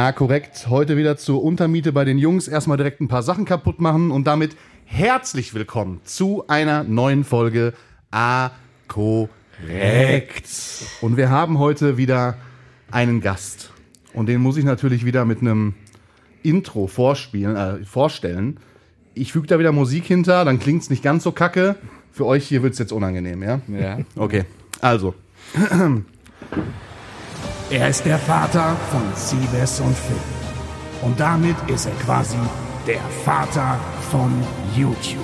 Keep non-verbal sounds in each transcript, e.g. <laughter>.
Ah, korrekt. Heute wieder zur Untermiete bei den Jungs. Erstmal direkt ein paar Sachen kaputt machen und damit herzlich willkommen zu einer neuen Folge A korrekt. Und wir haben heute wieder einen Gast. Und den muss ich natürlich wieder mit einem Intro vorspielen, äh, vorstellen. Ich füge da wieder Musik hinter, dann klingt es nicht ganz so kacke. Für euch hier wird es jetzt unangenehm, ja? Ja. Okay, also. Er ist der Vater von Siebes und Phil. Und damit ist er quasi der Vater von YouTube.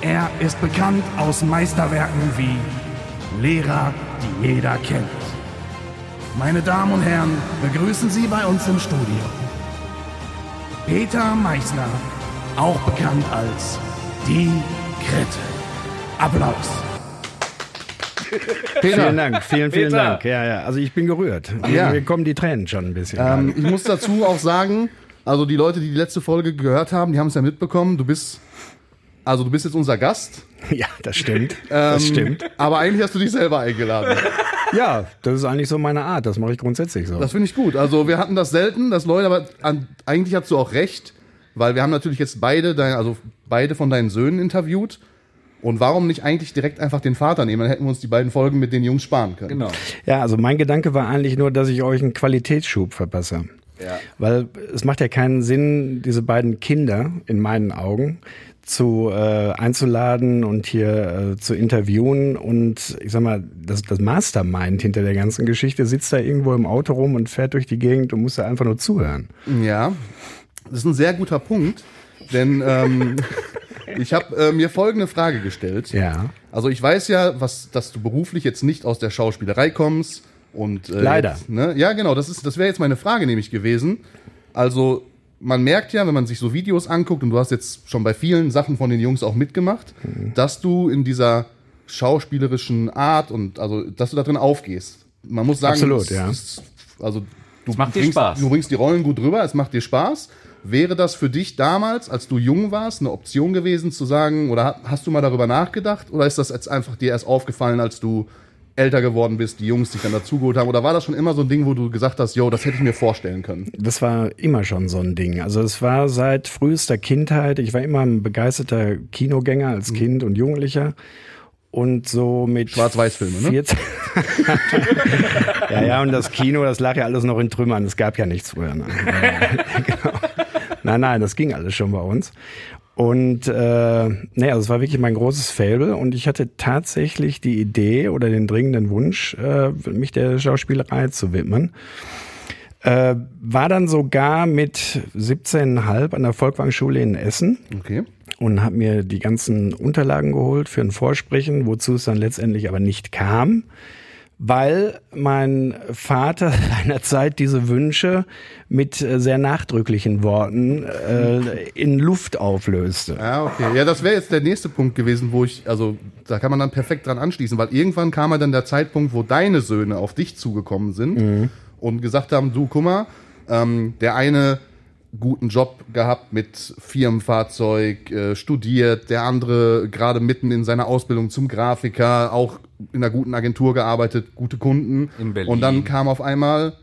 Er ist bekannt aus Meisterwerken wie Lehrer, die jeder kennt. Meine Damen und Herren, begrüßen Sie bei uns im Studio. Peter Meisner, auch bekannt als die Kritte. Applaus. <laughs> Vielen Dank, vielen, vielen Peter. Dank. Ja, ja. Also ich bin gerührt. Ja. Mir kommen die Tränen schon ein bisschen. Ähm, ich muss dazu auch sagen, also die Leute, die die letzte Folge gehört haben, die haben es ja mitbekommen. Du bist, also du bist jetzt unser Gast. <laughs> ja, das stimmt. <laughs> das Ähm, stimmt. Aber eigentlich hast du dich selber eingeladen. Ja, das ist eigentlich so meine Art. Das mache ich grundsätzlich so. Das finde ich gut. Also wir hatten das selten, dass Leute, aber an, eigentlich hast du auch recht, weil wir haben natürlich jetzt beide, dein, also beide von deinen Söhnen interviewt. Und warum nicht eigentlich direkt einfach den Vater nehmen? Dann hätten wir uns die beiden Folgen mit den Jungs sparen können. Genau. Ja, also mein Gedanke war eigentlich nur, dass ich euch einen Qualitätsschub verpasse. Ja. Weil es macht ja keinen Sinn, diese beiden Kinder in meinen Augen zu äh, einzuladen und hier äh, zu interviewen und ich sag mal, das, das Mastermind hinter der ganzen Geschichte sitzt da irgendwo im Auto rum und fährt durch die Gegend und muss da einfach nur zuhören. Ja, das ist ein sehr guter Punkt, denn ähm, <laughs> ich habe äh, mir folgende Frage gestellt. Ja. Also ich weiß ja, was, dass du beruflich jetzt nicht aus der Schauspielerei kommst und äh, Leider. Jetzt, ne? Ja, genau. Das ist, das wäre jetzt meine Frage nämlich gewesen. Also man merkt ja, wenn man sich so Videos anguckt und du hast jetzt schon bei vielen Sachen von den Jungs auch mitgemacht, Mhm. dass du in dieser schauspielerischen Art und also dass du da drin aufgehst. Man muss sagen, Absolut, es, ja. es, also du macht dir bringst, Spaß. du bringst die Rollen gut rüber, es macht dir Spaß. Wäre das für dich damals, als du jung warst, eine Option gewesen zu sagen, oder ha- hast du mal darüber nachgedacht, oder ist das jetzt einfach dir erst aufgefallen, als du älter geworden bist, die Jungs dich dann dazugeholt haben, oder war das schon immer so ein Ding, wo du gesagt hast, yo, das hätte ich mir vorstellen können? Das war immer schon so ein Ding. Also es war seit frühester Kindheit. Ich war immer ein begeisterter Kinogänger als Kind und Jugendlicher. Und so mit Schwarz-Weiß-Filme, ne? 14 <laughs> ja, ja, und das Kino, das lag ja alles noch in Trümmern. Es gab ja nichts früher. Ne? <laughs> genau. Nein, nein, das ging alles schon bei uns. Und äh, naja, also es war wirklich mein großes Fable und ich hatte tatsächlich die Idee oder den dringenden Wunsch, äh, mich der Schauspielerei zu widmen. Äh, war dann sogar mit 17,5 an der Volkwang-Schule in Essen Okay. und habe mir die ganzen Unterlagen geholt für ein Vorsprechen, wozu es dann letztendlich aber nicht kam, weil mein Vater <laughs> seinerzeit diese Wünsche mit äh, sehr nachdrücklichen Worten äh, in Luft auflöste. Ja, okay. Ja, das wäre jetzt der nächste Punkt gewesen, wo ich, also da kann man dann perfekt dran anschließen, weil irgendwann kam ja dann der Zeitpunkt, wo deine Söhne auf dich zugekommen sind und gesagt haben, du, guck mal, ähm, der eine guten Job gehabt mit Firmenfahrzeug, äh, studiert, der andere gerade mitten in seiner Ausbildung zum Grafiker, auch in einer guten Agentur gearbeitet, gute Kunden. In Berlin. Und dann kam auf einmal,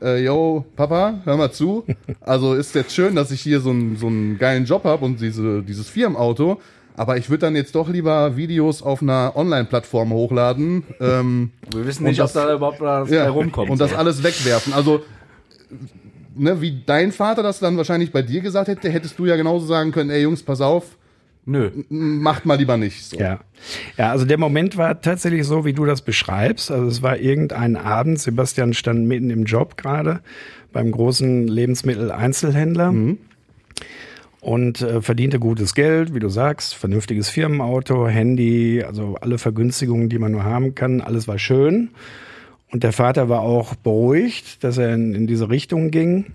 äh, yo, Papa, hör mal zu. Also ist jetzt schön, dass ich hier so einen, so einen geilen Job habe und diese, dieses Firmenauto. Aber ich würde dann jetzt doch lieber Videos auf einer Online-Plattform hochladen. Ähm, Wir wissen nicht, das- ob da überhaupt was ja, rumkommt. und das alles wegwerfen. Also, ne, wie dein Vater das dann wahrscheinlich bei dir gesagt hätte, hättest du ja genauso sagen können, ey Jungs, pass auf, Nö. macht mal lieber nicht. So. Ja. ja, also der Moment war tatsächlich so, wie du das beschreibst. Also es war irgendein Abend, Sebastian stand mitten im Job gerade beim großen Lebensmitteleinzelhändler und äh, verdiente gutes Geld, wie du sagst, vernünftiges Firmenauto, Handy, also alle Vergünstigungen, die man nur haben kann, alles war schön. Und der Vater war auch beruhigt, dass er in, in diese Richtung ging.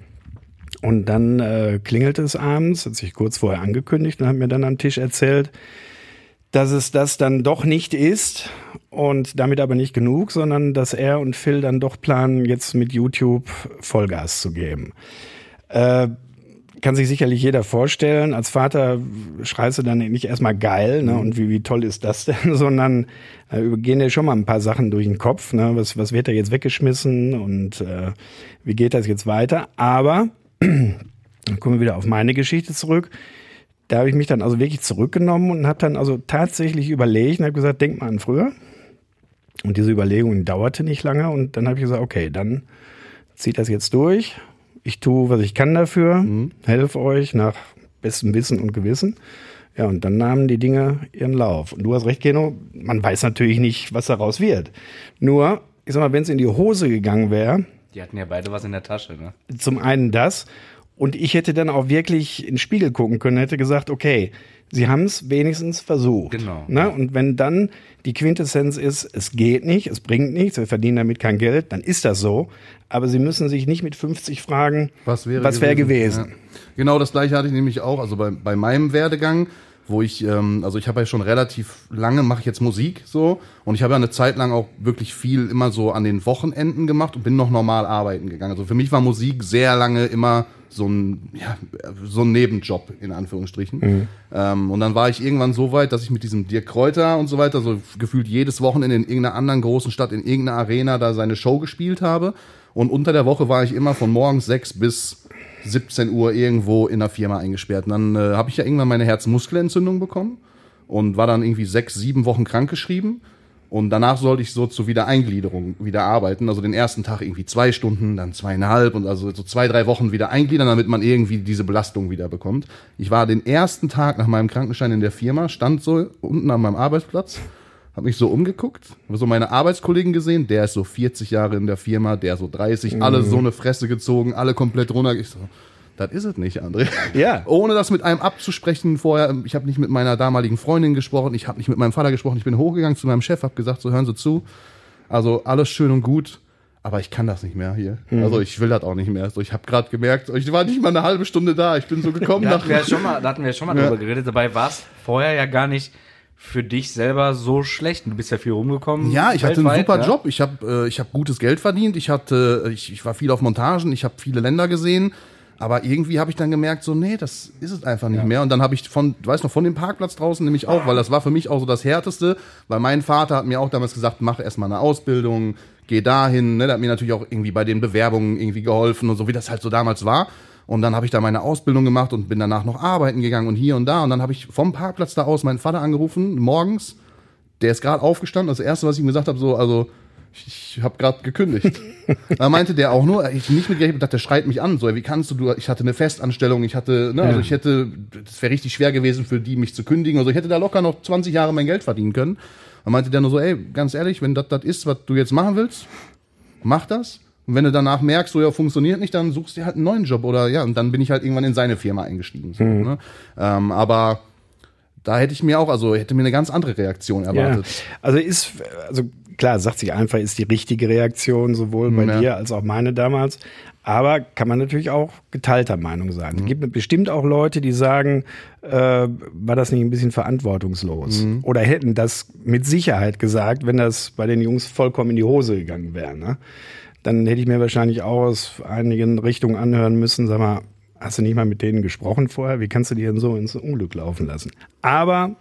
Und dann äh, klingelte es abends, hat sich kurz vorher angekündigt und hat mir dann am Tisch erzählt, dass es das dann doch nicht ist und damit aber nicht genug, sondern dass er und Phil dann doch planen, jetzt mit YouTube Vollgas zu geben. Äh, kann sich sicherlich jeder vorstellen. Als Vater schreist du dann nicht erstmal geil, ne? Und wie, wie toll ist das denn, <laughs> sondern äh, gehen dir schon mal ein paar Sachen durch den Kopf, ne? Was, was wird da jetzt weggeschmissen und äh, wie geht das jetzt weiter? Aber dann <clears throat> kommen wir wieder auf meine Geschichte zurück. Da habe ich mich dann also wirklich zurückgenommen und habe dann also tatsächlich überlegt und habe gesagt, denk mal an früher. Und diese Überlegung dauerte nicht lange und dann habe ich gesagt, okay, dann zieht das jetzt durch. Ich tue, was ich kann dafür, mhm. helfe euch nach bestem Wissen und Gewissen. Ja, und dann nahmen die Dinge ihren Lauf. Und du hast recht, Keno, man weiß natürlich nicht, was daraus wird. Nur, ich sag mal, wenn es in die Hose gegangen wäre. Die hatten ja beide was in der Tasche, ne? Zum einen das. Und ich hätte dann auch wirklich in den Spiegel gucken können, hätte gesagt, okay, sie haben es wenigstens versucht. Genau. Ne? Und wenn dann die Quintessenz ist, es geht nicht, es bringt nichts, wir verdienen damit kein Geld, dann ist das so. Aber sie müssen sich nicht mit 50 fragen, was wäre was wär gewesen. gewesen. Ja. Genau das gleiche hatte ich nämlich auch, also bei, bei meinem Werdegang wo ich, ähm, also ich habe ja schon relativ lange, mache ich jetzt Musik so und ich habe ja eine Zeit lang auch wirklich viel immer so an den Wochenenden gemacht und bin noch normal arbeiten gegangen. Also für mich war Musik sehr lange immer so ein, ja, so ein Nebenjob, in Anführungsstrichen. Mhm. Ähm, und dann war ich irgendwann so weit, dass ich mit diesem Dirk Kräuter und so weiter, so gefühlt jedes Wochenende in irgendeiner anderen großen Stadt, in irgendeiner Arena da seine Show gespielt habe. Und unter der Woche war ich immer von morgens sechs bis 17 Uhr irgendwo in der Firma eingesperrt. Und dann äh, habe ich ja irgendwann meine Herzmuskelentzündung bekommen und war dann irgendwie sechs, sieben Wochen krankgeschrieben. Und danach sollte ich so zur Wiedereingliederung wieder arbeiten. Also den ersten Tag irgendwie zwei Stunden, dann zweieinhalb und also so zwei, drei Wochen wieder eingliedern, damit man irgendwie diese Belastung wieder bekommt. Ich war den ersten Tag nach meinem Krankenschein in der Firma, stand so unten an meinem Arbeitsplatz, habe mich so umgeguckt, habe so meine Arbeitskollegen gesehen, der ist so 40 Jahre in der Firma, der so 30, mhm. alle so eine Fresse gezogen, alle komplett runter. Ich so, das ist es nicht, André. Ja. <laughs> Ohne das mit einem abzusprechen vorher. Ich habe nicht mit meiner damaligen Freundin gesprochen, ich habe nicht mit meinem Vater gesprochen. Ich bin hochgegangen zu meinem Chef, habe gesagt, so hören Sie zu. Also alles schön und gut, aber ich kann das nicht mehr hier. Mhm. Also ich will das auch nicht mehr. So, ich habe gerade gemerkt, ich war nicht mal eine halbe Stunde da. Ich bin so gekommen. da, hatten wir ja schon mal, da hatten wir schon mal ja. drüber geredet. Dabei war es vorher ja gar nicht für dich selber so schlecht? Du bist ja viel rumgekommen. Ja, ich hatte einen super ja? Job. Ich habe äh, ich hab gutes Geld verdient. Ich hatte, ich, ich war viel auf Montagen. Ich habe viele Länder gesehen. Aber irgendwie habe ich dann gemerkt, so, nee, das ist es einfach nicht ja. mehr. Und dann habe ich von, weiß noch, von dem Parkplatz draußen nämlich auch, weil das war für mich auch so das Härteste, weil mein Vater hat mir auch damals gesagt, mach erstmal eine Ausbildung, geh dahin. Ne? Der hat mir natürlich auch irgendwie bei den Bewerbungen irgendwie geholfen und so, wie das halt so damals war. Und dann habe ich da meine Ausbildung gemacht und bin danach noch arbeiten gegangen und hier und da. Und dann habe ich vom Parkplatz da aus meinen Vater angerufen, morgens. Der ist gerade aufgestanden. Das erste, was ich ihm gesagt habe, so, also, ich habe gerade gekündigt. <laughs> da meinte der auch nur, ich nicht mit gerechnet, der schreit mich an, so, wie kannst du, du, ich hatte eine Festanstellung, ich hatte, ne, also ich hätte, das wäre richtig schwer gewesen für die, mich zu kündigen, also ich hätte da locker noch 20 Jahre mein Geld verdienen können. Dann meinte der nur so, ey, ganz ehrlich, wenn das das ist, was du jetzt machen willst, mach das. Und wenn du danach merkst, so ja, funktioniert nicht, dann suchst du halt einen neuen Job oder ja, und dann bin ich halt irgendwann in seine Firma eingestiegen. So, mhm. ne? ähm, aber da hätte ich mir auch, also hätte mir eine ganz andere Reaktion erwartet. Ja, also ist, also klar, sagt sich einfach, ist die richtige Reaktion, sowohl bei ja. dir als auch meine damals. Aber kann man natürlich auch geteilter Meinung sein. Mhm. Es gibt bestimmt auch Leute, die sagen, äh, war das nicht ein bisschen verantwortungslos? Mhm. Oder hätten das mit Sicherheit gesagt, wenn das bei den Jungs vollkommen in die Hose gegangen wäre. Ne? Dann hätte ich mir wahrscheinlich auch aus einigen Richtungen anhören müssen, sag mal, hast du nicht mal mit denen gesprochen vorher? Wie kannst du die denn so ins Unglück laufen lassen? Aber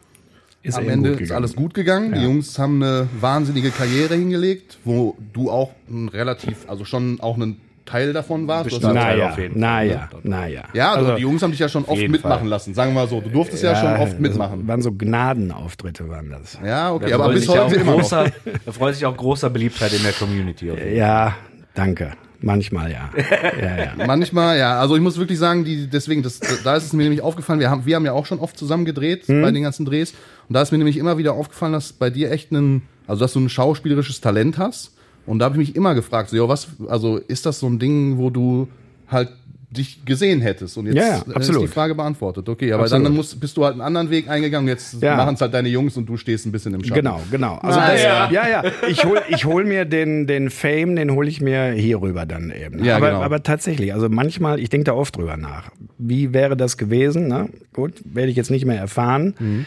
ist Am Ende ist alles gut gegangen. Ja. Die Jungs haben eine wahnsinnige Karriere hingelegt, wo du auch ein relativ, also schon auch einen Teil davon warst. Bestandteil naja, auf jeden Fall. Naja, naja. Ja, also, also, die Jungs haben dich ja schon oft mitmachen Fall. lassen. Sagen wir mal so, du durftest ja, ja schon oft mitmachen. Das waren so Gnadenauftritte waren das. Ja, okay, aber bis heute immer großer, noch. Da freut sich auch großer Beliebtheit in der Community. Ja, danke. Manchmal ja. <laughs> ja, ja. Manchmal ja. Also ich muss wirklich sagen, die, deswegen, das, da ist es mir nämlich aufgefallen, wir haben, wir haben ja auch schon oft zusammen gedreht hm. bei den ganzen Drehs. Und da ist mir nämlich immer wieder aufgefallen, dass bei dir echt ein, also dass du ein schauspielerisches Talent hast. Und da habe ich mich immer gefragt, so, ja, was, also ist das so ein Ding, wo du halt dich gesehen hättest. Und jetzt ja, ja, ist die Frage beantwortet. Okay, aber absolut. dann musst, bist du halt einen anderen Weg eingegangen. Jetzt ja. machen es halt deine Jungs und du stehst ein bisschen im Schatten. Genau, genau. Also das, ja. ja. Ich hol, ich hol mir den, den Fame, den hole ich mir hier rüber dann eben. Ja, aber, genau. aber tatsächlich, also manchmal, ich denke da oft drüber nach. Wie wäre das gewesen? Na, gut, werde ich jetzt nicht mehr erfahren. Mhm.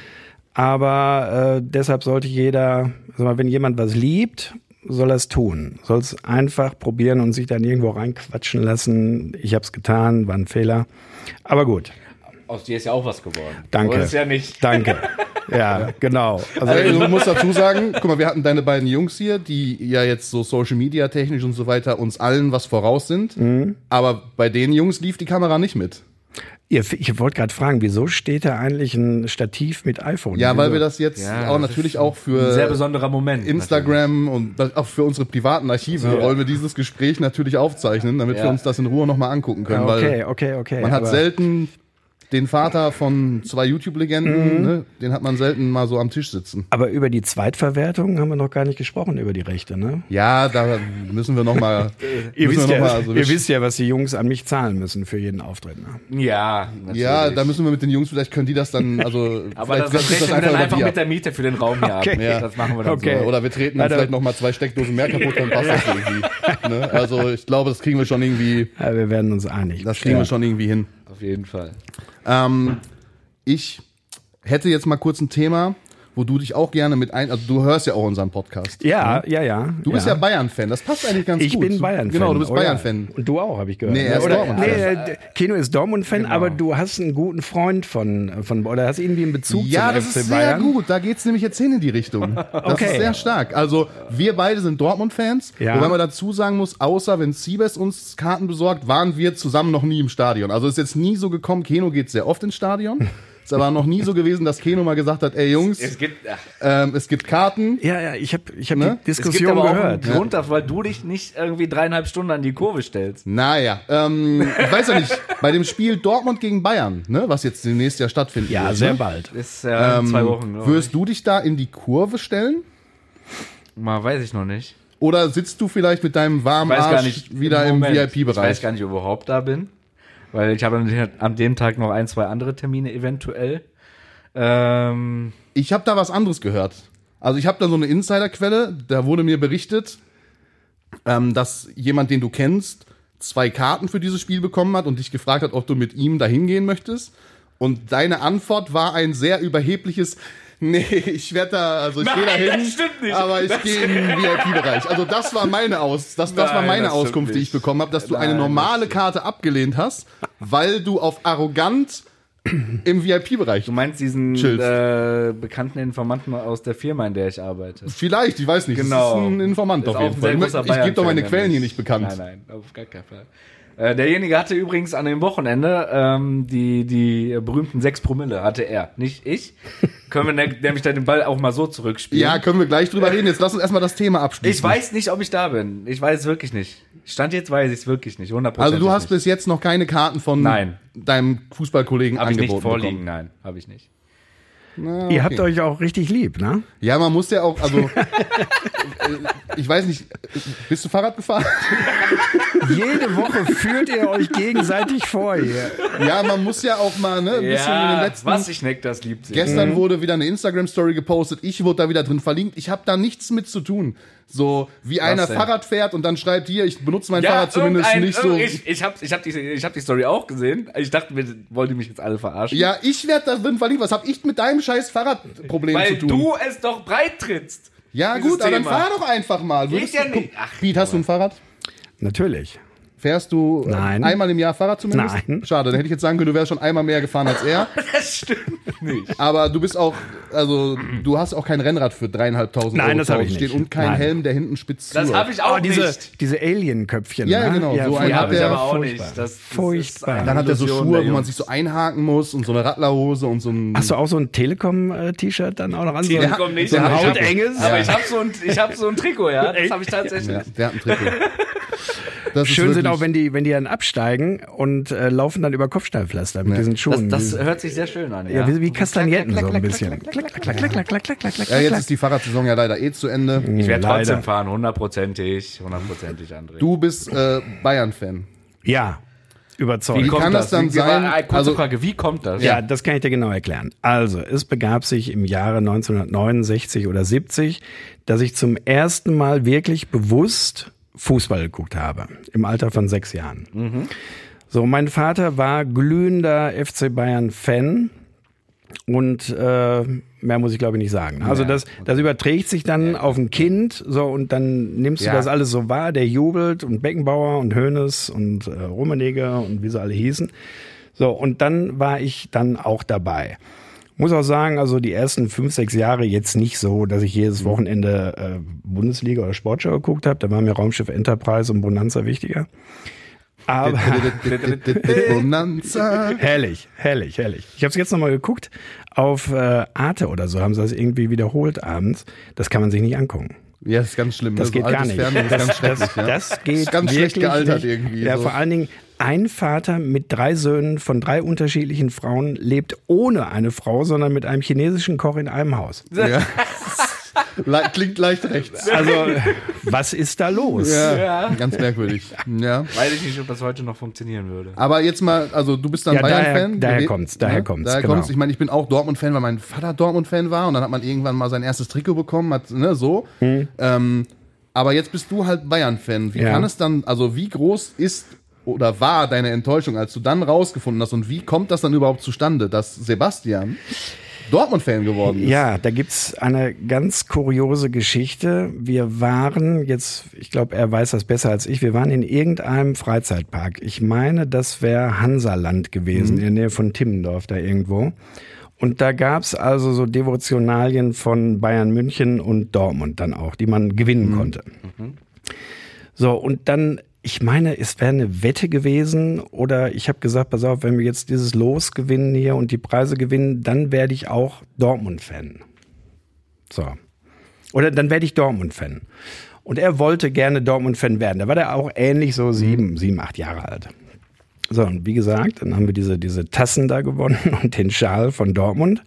Aber äh, deshalb sollte jeder, also wenn jemand was liebt soll er es tun? Soll es einfach probieren und sich dann irgendwo reinquatschen lassen? Ich habe es getan, war ein Fehler. Aber gut, Aus dir ist ja auch was geworden. danke. Ist ja nicht. <laughs> Danke. Ja, genau. Also, Also du musst dazu sagen, guck mal, wir hatten deine beiden Jungs hier, die ja jetzt so Social Media technisch und so weiter uns allen was voraus sind. Mhm. Aber bei den Jungs lief die Kamera nicht mit. Ihr, ich wollte gerade fragen, wieso steht da eigentlich ein Stativ mit iPhone? Ja, weil wir das jetzt Ja, auch das natürlich auch für Ein sehr besonderer Moment. Instagram und das- auch für unsere privaten Archive wollen wir dieses Gespräch natürlich aufzeichnen, damit wir Ja. uns das in Ruhe nochmal angucken können. Ja, okay, weil okay, okay. man hat selten den Vater von zwei YouTube-Legenden, ne, den hat man selten mal so am Tisch sitzen. Aber über die Zweitverwertung haben wir noch gar nicht gesprochen, über die Rechte, ne? Ja, da müssen wir nochmal. <laughs> Ihr, wisst ja, also wir ihr wisst ja, was die Jungs an mich zahlen müssen für jeden Auftritt. Ne? Ja, natürlich. Ja, da müssen wir mit den Jungs, vielleicht können die das dann, also <laughs> Aber vielleicht das, das über einfach die mit ab. der Miete für den Raum hier ab. Okay. Ja. Das machen wir dann Okay. so. Oder wir treten dann Alter. vielleicht nochmal zwei Steckdosen mehr kaputt, dann passt das irgendwie. Ne? Also ich glaube, das kriegen wir schon irgendwie, Ja, wir werden uns einig. das kriegen wir schon irgendwie hin. Auf jeden Fall. Ähm, ich hätte jetzt mal kurz ein Thema, wo du dich auch gerne mit ein, also du hörst ja auch unseren Podcast. Ja, ja, ja. Du bist ja, Bayern-Fan, das passt eigentlich ganz Ich gut. bin Bayern-Fan. Genau, du bist Oh. Bayern-Fan. Und du auch, habe ich gehört. Nee, er ist oder, Dortmund-Fan. nee, äh, Keno ist Dortmund-Fan, aber du hast einen guten Freund von, von oder hast irgendwie einen Bezug Ja, zum das FC ist sehr Bayern. gut. Da geht's nämlich jetzt hin in die Richtung. Das <laughs> Okay. ist sehr stark. Also, wir beide sind Dortmund-Fans. Ja. Wobei man dazu sagen muss, außer wenn Siebes uns Karten besorgt, waren wir zusammen noch nie im Stadion. Also, ist jetzt nie so gekommen. Keno geht sehr oft ins Stadion. <laughs> Ist aber noch nie so gewesen, dass Keno mal gesagt hat, ey Jungs, Es gibt, ähm, es gibt Karten. Ja, ja, ich habe ich hab Ne? die es gibt Diskussion aber auch gehört. einen Grund dafür, weil du dich nicht irgendwie dreieinhalb Stunden an die Kurve stellst. Naja, ähm, ich weiß ja nicht, bei dem Spiel Dortmund gegen Bayern, ne, was jetzt demnächst ja stattfinden Ja, wird, sehr ne? bald. Ist ja in Ähm, zwei Wochen. Wirst du dich da in die Kurve stellen? Mal weiß ich noch nicht. Oder sitzt du vielleicht mit deinem warmen Arsch nicht. wieder im, Moment, Ich weiß VIP-Bereich? gar nicht, ob ich überhaupt da bin. Weil ich habe an dem- Tag noch ein, zwei andere Termine eventuell. Ähm, Ich habe da was anderes gehört. Also ich habe da so eine Insiderquelle, da wurde mir berichtet, ähm, dass jemand, den du kennst, zwei Karten für dieses Spiel bekommen hat und dich gefragt hat, ob du mit ihm dahin gehen möchtest. Und deine Antwort war ein sehr überhebliches, nee, ich werde da, also ich gehe da hin, das stimmt nicht. aber ich gehe den <laughs> VIP-Bereich. Also das war meine Aus, das, das war Nein, meine das Auskunft, die ich bekommen habe, dass du Nein, eine normale. Karte abgelehnt hast, weil du auf arrogant im VIP-Bereich du meinst diesen äh, bekannten Informanten aus der Firma, in der ich arbeite. Vielleicht, ich weiß nicht. Genau. Das ist ein Informant Ist auf jeden Fall. Ich gebe doch meine Quellen hier nicht bekannt. Nein, nein, auf gar keinen Fall. Äh, derjenige hatte übrigens an dem Wochenende ähm, die, die berühmten sechs Promille, hatte er, nicht ich. Können wir ne- nämlich dann den Ball auch mal so zurückspielen. Ja, können wir gleich drüber reden. Jetzt lass uns erstmal das Thema abschließen. ich weiß nicht, ob ich da bin. Ich weiß es wirklich nicht. Stand jetzt weiß ich es wirklich nicht. 100 Also du hast nicht. bis jetzt noch keine Karten von Nein. deinem Fußballkollegen Hab ich angeboten nicht vorliegen, bekommen. nein, habe ich nicht. Na, Ihr okay. habt euch auch richtig lieb, ne? Ja, man muss ja auch, also <laughs> äh, ich weiß nicht, bist du Fahrrad gefahren? <laughs> Jede Woche führt ihr euch gegenseitig vor hier. Ja, man muss ja auch mal, ne, ein bisschen in den letzten was ich neck, das liebt sie. Gestern wurde wieder eine Instagram-Story gepostet, ich wurde da wieder drin verlinkt. Ich habe da nichts mit zu tun. So, wie einer denn? Fahrrad fährt und dann schreibt hier, ich benutze mein Fahrrad zumindest nicht so. Ich, ich habe ich hab die, ich hab die Story auch gesehen. Ich dachte, wir wollen die mich jetzt alle verarschen. Ja, ich werde da drin verlinkt. Was hab ich mit deinem scheiß Fahrradproblem Weil zu tun? du es doch breit trittst. ja gut, aber dann fahr doch einfach mal. Würdest ja du- nicht. Ach, Piet, hast du ein Fahrrad? Natürlich. Fährst du äh, Nein. einmal im Jahr Fahrrad zumindest? Nein. Schade, dann hätte ich jetzt sagen können, du wärst schon einmal mehr gefahren als er. <laughs> Das stimmt nicht. Aber du bist auch, also du hast auch kein Rennrad für dreieinhalbtausend Nein, Euro das zu hab Hause ich stehen nicht. und kein Nein. Helm, der hinten spitz zu Das habe ich auch Oh, diese, nicht. diese Alien-Köpfchen. Ja, ne? genau, so furchtbar. einen hat habe ich der aber auch furchtbar. nicht. Das, das Furchtbar. Dann hat er so Schuhe, wo man sich so einhaken muss und so eine Radlerhose und so ein. Hast du auch so ein Telekom-T-Shirt dann auch noch an? So Telekom nicht, so ein aber ich hab- hautenges? Aber ich habe so, ein- ich hab so ein Trikot, ja. Das habe ich tatsächlich. ja, der hat ein Trikot. <laughs> Das ist Schön sind auch, wenn die, wenn die dann absteigen und äh, laufen dann über Kopfsteinpflaster mit diesen Das, Schuhen. das Diese- hört sich sehr schön an. ja, wie, wie Kastagnetten so ein bisschen. klack, klack, klack, Klack, klack, klack, klack, klack, klack, klack, Ja, jetzt ist die Fahrradsaison ja leider eh zu Ende. Ich werde Leider. trotzdem fahren, hundertprozentig, hundertprozentig, André. Du bist äh, Bayern-Fan. Ja, überzeugt. Wie kann das dann Wie- wie sein? äh, Kurze Also- Frage, wie kommt das? Ja, das kann ich dir genau erklären. Also, es begab sich im Jahre 1969 oder 70, dass ich zum ersten Mal wirklich bewusst Fußball geguckt habe. Im Alter von sechs Jahren. So, mein Vater war glühender FC Bayern Fan. Und äh, mehr muss ich glaube ich nicht sagen. Also das, das überträgt sich dann auf ein Kind, so und dann nimmst du Ja. das alles so wahr, der jubelt und Beckenbauer und Hönes und äh, Rummenigge und wie sie alle hießen. So, und dann war ich dann auch dabei. Muss auch sagen, also die ersten fünf, sechs Jahre jetzt nicht so, dass ich jedes Wochenende äh, Bundesliga oder Sportschau geguckt habe. Da war mir Raumschiff Enterprise und Bonanza wichtiger. Aber <laughs> Bonanza. herrlich, herrlich, herrlich. Ich habe es jetzt nochmal geguckt. Auf äh, Arte oder so haben sie das irgendwie wiederholt abends. Das kann man sich nicht angucken. Ja, das ist ganz schlimm. Das ne? geht so gar nicht. Fernsehen ist Das, das, ja. das geht ist ganz schlecht gealtert nicht. irgendwie. Ja, so. vor allen Dingen ein Vater mit drei Söhnen von drei unterschiedlichen Frauen lebt ohne eine Frau, sondern mit einem chinesischen Koch in einem Haus. ja. Le klingt leicht rechts. Also, was ist da los? Ja, ganz merkwürdig. Ja. Weiß ich nicht, ob das heute noch funktionieren würde. Aber jetzt mal, also du bist dann Ja, daher- Bayern-Fan. daher gewe- kommt's, daher Ja, kommt's, Daher genau. kommt's. Ich meine, ich bin auch Dortmund-Fan, weil mein Vater Dortmund-Fan war und dann hat man irgendwann mal sein erstes Trikot bekommen, hat, ne, so. Ähm, aber jetzt bist du halt Bayern-Fan. Wie Hm. Ja. kann es dann, also wie groß ist oder war deine Enttäuschung, als du dann rausgefunden hast und wie kommt das dann überhaupt zustande, dass Sebastian Dortmund-Fan geworden ist? Ja, da gibt's eine ganz kuriose Geschichte. Wir waren jetzt, ich glaube, er weiß das besser als ich, wir waren in irgendeinem Freizeitpark. Ich meine, das wäre Hansaland gewesen, in der Nähe von Timmendorf da irgendwo. Und da gab's also so Devotionalien von Bayern München und Dortmund dann auch, die man gewinnen konnte. So, und dann, ich meine, es wäre eine Wette gewesen oder ich habe gesagt, pass auf, wenn wir jetzt dieses Los gewinnen hier und die Preise gewinnen, dann werde ich auch Dortmund-Fan. So. Oder dann werde ich Dortmund-Fan. Und er wollte gerne Dortmund-Fan werden. Da war der auch ähnlich so sieben, sieben, acht Jahre alt. So, und wie gesagt, dann haben wir diese, diese Tassen da gewonnen <laughs> und den Schal von Dortmund.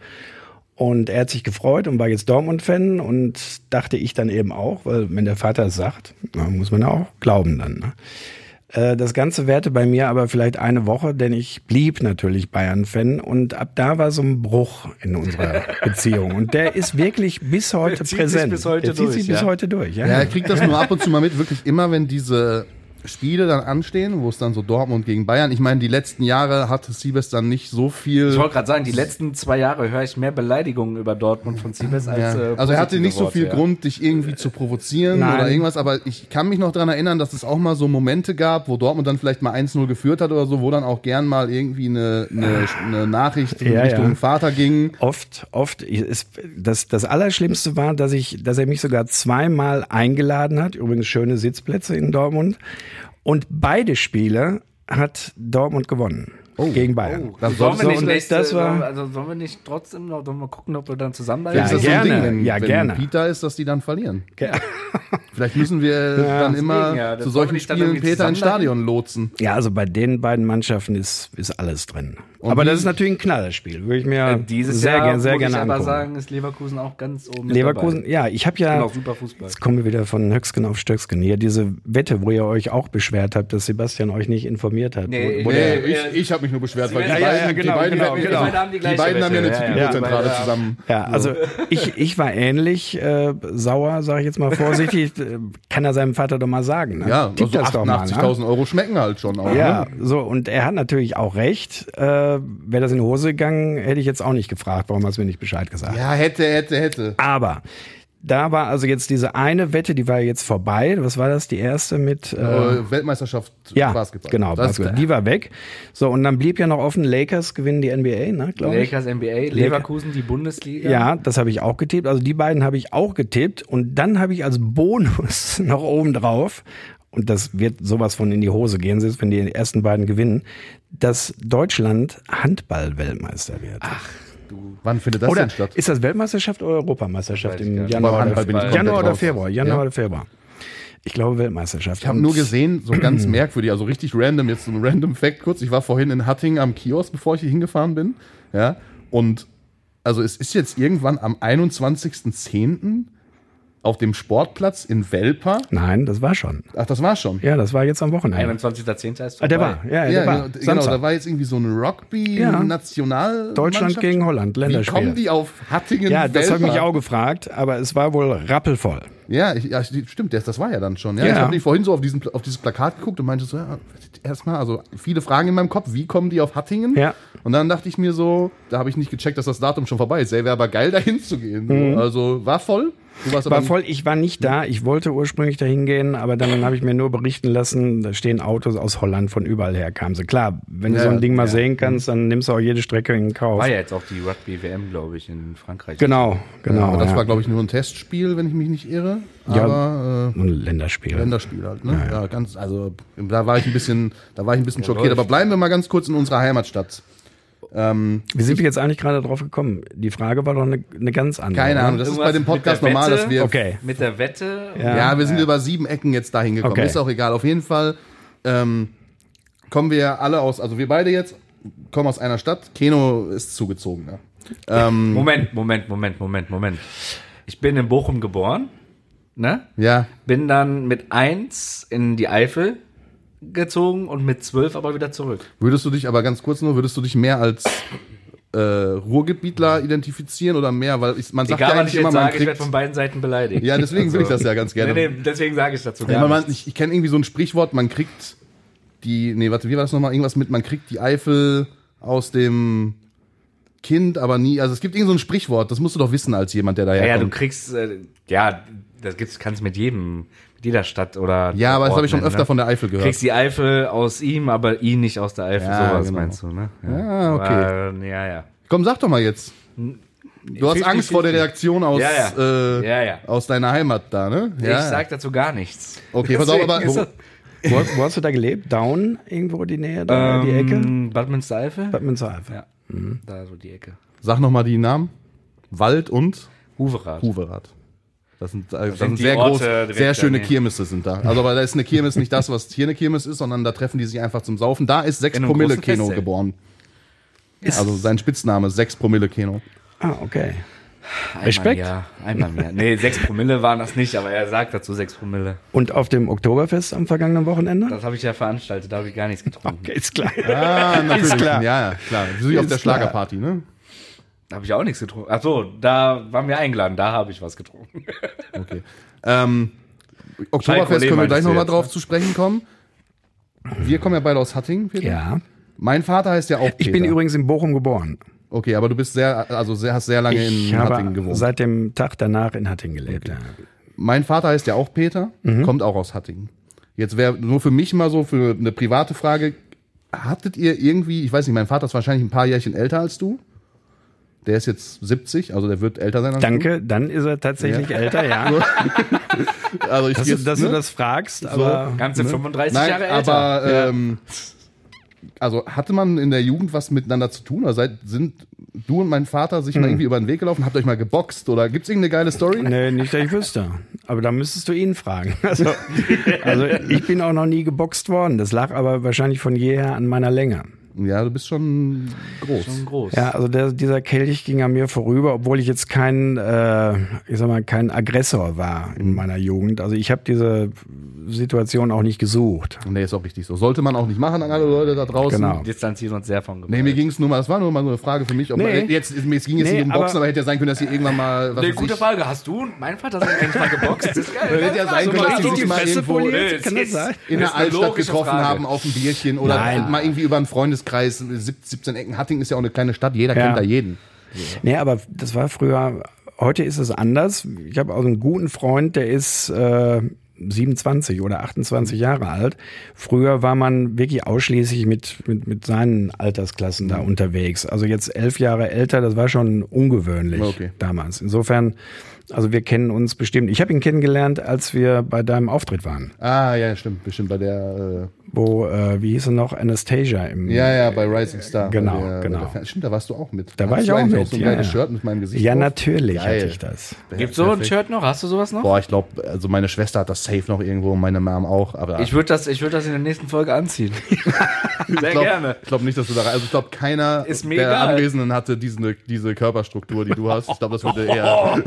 Und er hat sich gefreut und war jetzt Dortmund-Fan und dachte ich dann eben auch, weil wenn der Vater es sagt, muss man ja auch glauben dann. Ne? Äh, Das Ganze währte bei mir aber vielleicht eine Woche, denn ich blieb natürlich Bayern-Fan und ab da war so ein Bruch in unserer <laughs> Beziehung. Und der ist wirklich bis heute zieht sich präsent. bis heute der zieht durch, sich bis ja? heute durch. Ja, Ja, er kriegt das nur ab und zu mal mit, wirklich immer, wenn diese Spiele dann anstehen, wo es dann so Dortmund gegen Bayern. Ich meine, die letzten Jahre hatte Siebes dann nicht so viel. Ich wollte gerade sagen, die letzten zwei Jahre höre ich mehr Beleidigungen über Dortmund von Siebes als. Ja. Äh, also er hatte nicht so viel ja. Grund, dich irgendwie zu provozieren Nein. oder irgendwas, aber ich kann mich noch dran erinnern, dass es auch mal so Momente gab, wo Dortmund dann vielleicht mal 1-0 geführt hat oder so, wo dann auch gern mal irgendwie eine, eine, eine Nachricht in Ja, Richtung ja. Vater ging. Oft, oft. Ist, das, das Allerschlimmste war, dass ich, dass er mich sogar zweimal eingeladen hat. Übrigens schöne Sitzplätze in Dortmund. Und beide Spiele hat Dortmund gewonnen. Gegen Bayern. Das Sollen wir nicht und nächste, das war- also sollen wir nicht trotzdem noch wir gucken, ob wir dann zusammenbleiben? Ja, ist das so gerne. ein Ding, wenn, Ja, wenn gerne. Peter ist, dass die dann verlieren. Ja. <laughs> Vielleicht müssen wir dann immer ja. Zu solchen Spielen Peter ins? Stadion lotsen. Ja, also bei den beiden Mannschaften ist, ist alles drin. Aber wie- das ist natürlich ein Knallerspiel. Würde ich mir Äh, Dieses sehr, Jahr gerne- sehr gerne ich aber angucken. sagen, ist Leverkusen auch ganz oben Leverkusen, dabei. ja, ich habe ja, Genau, super Fußball. jetzt kommen wir wieder von Höcksken auf Stöcksken. Hier diese Wette, wo ihr euch auch beschwert habt, dass Sebastian euch nicht informiert hat. Nee, wo, wo nee, der, ich, ich habe mich nur beschwert, weil die beiden, ja, genau, die beiden, genau, die genau. beiden, haben die die beiden haben ja eine Ja, zusammen. Ja, also ich, ich war ähnlich äh, sauer, sage ich jetzt mal vorsichtig. <laughs> Kann er seinem Vater doch mal sagen. Ne? Ja, Tipp also das doch mal. Ne? 88.000 Euro schmecken halt schon auch. Ja, Ne? so und er hat natürlich auch recht. Äh, Wäre das in die Hose gegangen, hätte ich jetzt auch nicht gefragt, warum hast du mir nicht Bescheid gesagt. ja, hätte, hätte, hätte. Aber da war also jetzt diese eine Wette, die war jetzt vorbei. Was war das? Die erste mit äh, Äh, Weltmeisterschaft ja, Basketball. genau, Das Basketball. die war weg. So und dann blieb ja noch offen. Lakers gewinnen die NBA, ne, glaube ich. Lakers NBA, Leverkusen die Bundesliga. Ja, das habe ich auch getippt. Also die beiden habe ich auch getippt. Und dann habe ich als Bonus <laughs> noch oben drauf, und das wird sowas von in die Hose gehen, selbst wenn die ersten beiden gewinnen, dass Deutschland Handball-Weltmeister wird. Wann findet das oder denn statt? ist das Weltmeisterschaft oder Europameisterschaft im. Januar, Januar oder. Februar? Januar Ja. oder Februar? Ich glaube Weltmeisterschaft. Ich habe nur gesehen, so <clears throat> ganz merkwürdig, also richtig random, jetzt so ein random Fact kurz. Ich war vorhin in Hattingen am Kiosk, bevor ich hier hingefahren bin. Ja, und also es ist jetzt irgendwann am 21.10. auf dem Sportplatz in Welper. Nein, das war schon. Ach, das war schon. Ja, das war jetzt am Wochenende. 21.10. ist Ah, der vorbei. war, ja, Ja, der war. genau, genau, Samstag. da war jetzt irgendwie so ein Ja. Rugby-National. Deutschland gegen Holland, Wie Länderspiel. kommen die auf Hattingen? ja, das habe ich mich auch gefragt, aber es war wohl rappelvoll. Ja, ich, ja, stimmt, das, das war ja dann schon. Ja, Ja. Ich habe nicht vorhin so auf, diesen, auf dieses Plakat geguckt und meinte so, ja, erstmal, also viele Fragen in meinem Kopf, wie kommen die auf Hattingen? Ja. Und dann dachte ich mir so, da habe ich nicht gecheckt, dass das Datum schon vorbei ist. Ey, wäre aber geil, <laughs> da hinzugehen. So. Also war voll. Du warst. War voll, ich war nicht da, ich wollte ursprünglich dahin gehen, aber dann habe ich mir nur berichten lassen, da stehen Autos aus Holland von überall her kamen sie. Klar, wenn du Ja, so ein Ding mal ja. sehen kannst, dann nimmst du auch jede Strecke in Kauf. War ja jetzt auch die Rugby-WM, glaube ich, in Frankreich. Genau, genau. aber das ja. war, glaube ich, nur ein Testspiel, wenn ich mich nicht irre. Ja. Aber äh, ein Länderspiel. Länderspiel halt, ne? Ja, ganz, also da war ich ein bisschen, da war ich ein bisschen schockiert. Aber bleiben wir mal ganz kurz in unserer Heimatstadt. Wie sind wir jetzt eigentlich gerade drauf gekommen? Die Frage war doch eine, eine ganz andere. Keine? Ahnung, das ist bei dem Podcast normal, Wette? dass wir Okay. Mit der Wette. Ja. Ja, wir sind über sieben Ecken jetzt dahin gekommen. Okay. Ist auch egal. Auf jeden Fall ähm, kommen wir alle aus, also wir beide jetzt kommen aus einer Stadt. Keno ist zugezogen. Ja, ähm, Moment, Moment, Moment, Moment, Moment. Ich bin in Bochum geboren, ne? ja Bin dann mit eins in die Eifel gezogen und mit zwölf aber wieder zurück. würdest du dich aber ganz kurz nur, würdest du dich mehr als äh, Ruhrgebietler identifizieren oder mehr, weil ich, man sagt Egal, ja eigentlich ich immer, man sage, ich werde kriegt. von beiden Seiten beleidigt. Ja, deswegen will ich das ja ganz gerne. Nee, nee, deswegen sage ich dazu Ja, man, ich, ich kenne irgendwie so ein Sprichwort, man kriegt die, nee, warte, wie war das nochmal? Irgendwas mit, man kriegt die Eifel aus dem Kind, aber nie, also es gibt irgend so ein Sprichwort, das musst du doch wissen als jemand, der Ja, ja, du kriegst, äh, ja, das gibt's, kannst mit jedem, jeder Stadt oder. Ja, aber das habe ich schon Ort nennen, öfter von der Eifel Du gehört. kriegst die Eifel aus ihm, aber ihn nicht aus der Eifel. Ja, Sowas genau. meinst du, ne? Ah, okay. Aber, ja, ja. Komm, sag doch mal jetzt. Du hast 50, Angst vor der 50. Reaktion aus, Ja, ja. Äh, Ja, ja. aus deiner Heimat da, ne? Ja. Ich sag dazu gar nichts. Okay, pass auf, aber wo, Wo, wo hast du da gelebt? Down? Irgendwo die Nähe da? die Ecke? Ähm, Bad Münstereifel? Bad Münstereifel. Ja, da so die Ecke. sag noch mal die Namen. Wald und Huverath. Huverath. Das sind, äh, das sind sind sehr Orte groß, direkt sehr schöne daneben. Kirmesse sind da. Also, aber da ist eine Kirmes nicht das, was hier eine Kirmes ist, sondern da treffen die sich einfach zum Saufen. Da ist 6 In einem Promille Keno geboren. Also sein Spitzname ist 6 Promille Keno. Ah, okay. Einmal Respekt. Ja, einmal mehr. Nee, sechs Promille waren das nicht, aber er sagt dazu sechs Promille. Und auf dem Oktoberfest am vergangenen Wochenende? Das habe ich ja veranstaltet, da habe ich gar nichts getrunken. Okay, <laughs> ist klar. Ah, natürlich. Ist klar. Ja, ja, klar. Wie auf Ist der. Schlagerparty, ne? Da habe ich auch nichts getrunken. Ach so, da waren wir eingeladen, da habe ich was getrunken. <laughs> Okay. Ähm, Oktoberfest können wir gleich nochmal drauf ne? zu sprechen kommen. Wir kommen ja beide aus Hattingen, Peter. Ja. Mein Vater heißt ja auch Peter. Ich bin übrigens in Bochum geboren. Okay, aber du bist sehr, also sehr, hast sehr lange Ich in Hattingen habe gewohnt. seit dem Tag danach in Hattingen gelebt. Ja. Mein Vater heißt ja auch Peter, Mhm. kommt auch aus Hattingen. Jetzt wäre nur für mich mal so für eine private Frage, hattet ihr irgendwie, ich weiß nicht, mein Vater ist wahrscheinlich ein paar Jährchen älter als du. Der ist jetzt 70, also der wird älter sein als Danke, dann ist er tatsächlich älter, ja. <laughs> du. Also ich Dass, du, jetzt, dass ne? du das fragst, aber Ganze 35 Nein, Jahre älter. aber ähm, also hatte man in der Jugend was miteinander zu tun? Oder seid, sind du und mein Vater sich Hm. mal irgendwie über den Weg gelaufen? Habt ihr euch mal geboxt? Oder gibt's irgendeine geile Story? nee, nicht, dass ich wüsste. Aber da müsstest du ihn fragen. <laughs> Also, also ich bin auch noch nie geboxt worden. Das lag aber wahrscheinlich von jeher an meiner Länge. Ja, du bist schon groß. Schon groß. Ja, also der, dieser Kelch ging an mir vorüber, obwohl ich jetzt kein, äh, ich sag mal, kein Aggressor war in meiner Jugend. Also ich habe diese Situation auch nicht gesucht. Nee, ist auch richtig so. Sollte man auch nicht machen an alle Leute da draußen. Genau. Distanzieren uns sehr von Gewalt. Nee, mir ging es nur mal, das war nur mal so eine Frage für mich. Ob Nee. man, jetzt, mir ging jetzt Nee, nicht um Boxen, aber- aber hätte ja sein können, dass ihr irgendwann mal. Was Nee, gute ich, Frage. Hast du und mein Vater sind eigentlich mal geboxt? Das ist geil. Hätte ja sein können, dass die sich mal irgendwo in der Altstadt getroffen Frage. haben auf ein Bierchen oder Nein. mal irgendwie über einen Freundeskreis, 17 Ecken. Hattingen ist ja auch eine kleine Stadt, jeder Ja. kennt da jeden. Nee, aber das war früher, heute ist es anders. Ich habe auch einen guten Freund, der ist äh, 27 oder 28 Jahre alt. Früher war man wirklich ausschließlich mit, mit, mit seinen Altersklassen da unterwegs. Also jetzt elf Jahre älter, das war schon ungewöhnlich Okay. damals. Insofern, also wir kennen uns bestimmt. Ich habe ihn kennengelernt, als wir bei deinem Auftritt waren. Ah, ja, stimmt, bestimmt bei der. Äh, wo, äh, wie hieß er noch, Anastasia im. Ja, ja, bei Rising Star. Genau, der, genau. Der Stimmt, da warst du auch mit. Da war Hast ich du auch mit, so ein ja, geiles ja. Shirt mit meinem Gesicht Ja, drauf? natürlich Geil. hatte ich das. Gibt so ein. Shirt noch? Hast du sowas noch? Boah, ich glaube, also meine Schwester hat das safe noch irgendwo, meine Mom auch. Aber Ich würde das, ich würd das in der nächsten Folge anziehen. <laughs> Sehr glaub, gerne. Ich glaube nicht, dass du da rein. Also ich glaube, keiner Ist mir der egal. Anwesenden hatte diese, diese Körperstruktur, die du hast. Ich glaube, das würde <laughs> eher.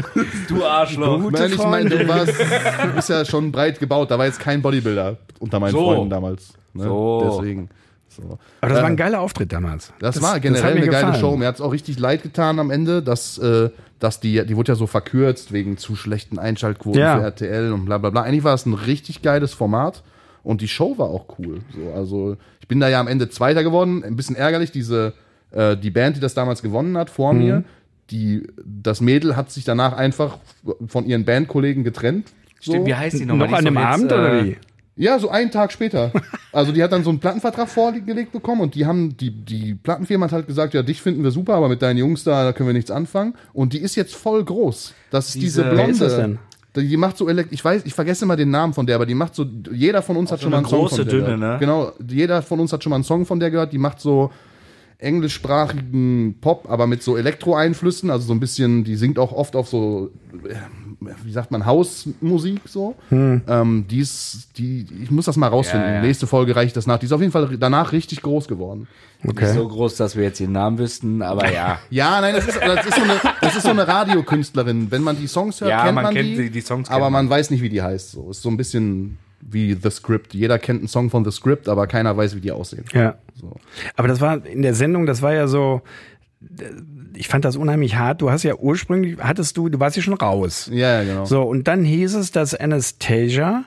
Du Arschloch. Gute Nein, ich meine, du warst, du bist ja schon breit gebaut. Da war jetzt kein Bodybuilder unter meinen So. Freunden damals. Ne? So. Deswegen. So. Aber das Äh, war ein geiler Auftritt damals. Das, war hat generell mir eine geile gefallen. Show. Mir hat es auch richtig leid getan am Ende, dass, äh, dass die, die wurde ja so verkürzt wegen zu schlechten Einschaltquoten Ja. für RTL und bla bla bla. Eigentlich war es ein richtig geiles Format und die Show war auch cool. So, also ich bin da ja am Ende Zweiter geworden. Ein bisschen ärgerlich, diese, äh, die Band, die das damals gewonnen hat, vor Mhm. mir, die, das Mädel hat sich danach einfach von ihren Bandkollegen getrennt. So. Stimmt, wie heißt die nochmal? Noch an dem Abend jetzt, oder äh, wie? Ja, so einen Tag später. Also die hat dann so einen Plattenvertrag vorgelegt bekommen und die haben, die, die Plattenfirma hat halt gesagt, ja, dich finden wir super, aber mit deinen Jungs da, da können wir nichts anfangen. Und die ist jetzt voll groß. Das ist diese, Diese- Blonde. Wer ist das denn? Die macht so elekt ich weiß, ich vergesse immer den Namen von der, aber die macht so, jeder von uns hat so schon mal einen eine Song große, von der dünne, gehört. ne? Genau, jeder von uns hat schon mal einen Song von der gehört, die macht so englischsprachigen Pop, aber mit so Elektro-Einflüssen, also so ein bisschen, die singt auch oft auf so, äh, wie sagt man, Hausmusik so. Ähm, die ist, die, ich muss das mal rausfinden. Ja, ja. Nächste Folge reiche ich das nach. Die ist auf jeden Fall danach richtig groß geworden. Nicht so groß, dass wir jetzt ihren Namen wüssten, aber ja. <laughs> Ja, nein, das ist, das ist, so, eine, das ist so eine Radiokünstlerin. Wenn man die Songs hört, Ja, kennt man man, kennt die, die- die Songs aber man man. weiß nicht, wie die heißt. So ist so ein bisschen wie The Script. Jeder kennt einen Song von The Script, aber keiner weiß, wie die aussehen. Ja. So. Aber das war in der Sendung, das war ja so, ich fand das unheimlich hart. Du hast ja ursprünglich, hattest du, du warst ja schon raus. Ja, ja, genau. So, und dann hieß es, dass Anastasia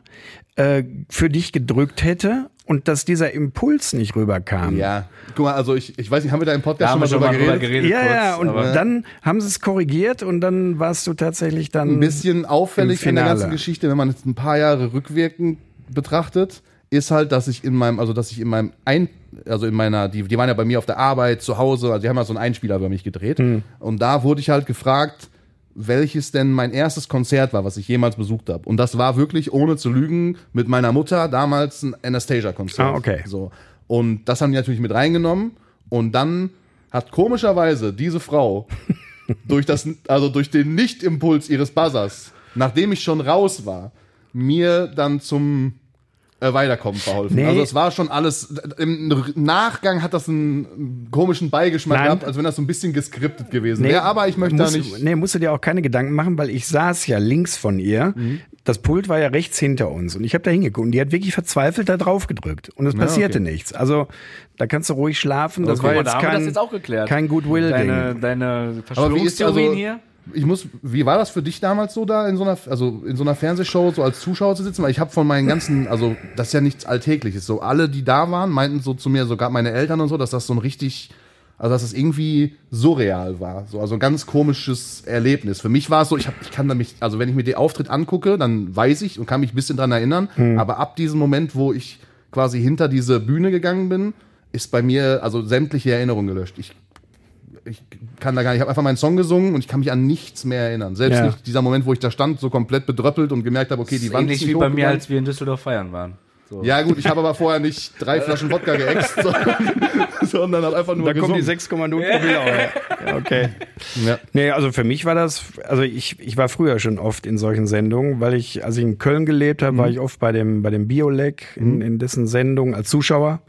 äh, für dich gedrückt hätte und dass dieser Impuls nicht rüberkam. Ja, guck mal, also ich, ich weiß nicht, haben wir da im Podcast Da schon mal drüber geredet? Ja, ja, und aber- dann haben sie es korrigiert und dann warst du tatsächlich dann. Ein bisschen auffällig Im in der ganzen Geschichte, wenn man jetzt ein paar Jahre rückwirkend betrachtet, ist halt, dass ich in meinem, also dass ich in meinem ein, also in meiner, die, die waren ja bei mir auf der Arbeit, zu Hause, also die haben ja so einen Einspieler über mich gedreht. Hm. Und da wurde ich halt gefragt, welches denn mein erstes Konzert war, was ich jemals besucht habe. Und das war wirklich, ohne zu lügen, mit meiner Mutter damals ein Anastasia-Konzert. Ah, okay. So. Und das haben die natürlich mit reingenommen. Und dann hat komischerweise diese Frau <laughs> durch das, also durch den Nicht-Impuls ihres Buzzers, nachdem ich schon raus war, mir dann zum äh, Weiterkommen verholfen. Nee. Also es war schon alles, im Nachgang hat das einen komischen Beigeschmack Nein. gehabt, als wenn das so ein bisschen geskriptet gewesen Nee, wäre. Aber ich möchte muss, da nicht. Nee, musst du dir auch keine Gedanken machen, weil ich saß ja links von ihr. Mhm. Das Pult war ja rechts hinter uns und ich habe da hingeguckt und die hat wirklich verzweifelt da drauf gedrückt und es passierte okay. nichts. Also da kannst du ruhig schlafen. Das guck war jetzt da haben wir kein, das jetzt auch geklärt. kein Goodwill-Ding. Deine, deine Aber wie ist Verschwörungstheorien also, hier? Ich muss, wie war das für dich damals so da in so einer, also in so einer Fernsehshow so als Zuschauer zu sitzen? Weil ich habe von meinen ganzen, also das ist ja nichts Alltägliches. So alle, die da waren, meinten so zu mir, sogar meine Eltern und so, dass das so ein richtig, also dass es irgendwie surreal war. So, also ein ganz komisches Erlebnis. Für mich war es so, ich, hab, ich kann da mich, also wenn ich mir den Auftritt angucke, dann weiß ich und kann mich ein bisschen dran erinnern. Aber ab diesem Moment, wo ich quasi hinter diese Bühne gegangen bin, ist bei mir also sämtliche Erinnerung gelöscht. Ich ich kann da gar nicht, ich habe einfach meinen Song gesungen und ich kann mich an nichts mehr erinnern. Selbst Ja. nicht dieser Moment, wo ich da stand, so komplett bedröppelt und gemerkt habe, okay, die Wand ist wie nicht bei mir, als wir in Düsseldorf feiern waren. So. Ja gut, ich habe aber vorher nicht drei Flaschen Wodka geäxt, <laughs> sondern, sondern habe einfach nur da kommen die gesungen. 6,0 Promille. auch, ja. Okay. Ja. Nee, also für mich war das, also ich, ich war früher schon oft in solchen Sendungen, weil ich, als ich in Köln gelebt habe, war ich oft bei dem, bei dem Biolek in, in dessen Sendung als Zuschauer.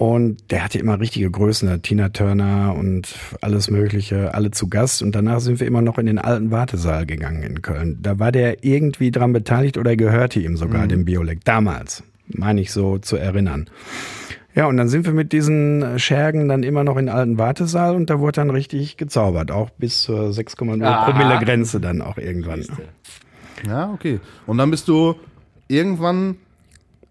Und der hatte immer richtige Größen, ne? Tina Turner und alles Mögliche, alle zu Gast. Und danach sind wir immer noch in den alten Wartesaal gegangen in Köln. Da war der irgendwie dran beteiligt oder gehörte ihm sogar, dem Biolek. Damals, meine ich so zu erinnern. Ja, und dann sind wir mit diesen Schergen dann immer noch in den alten Wartesaal und da wurde dann richtig gezaubert, auch bis zur 6,0 Ah. Promille Grenze dann auch irgendwann. ja, okay. Und dann bist du irgendwann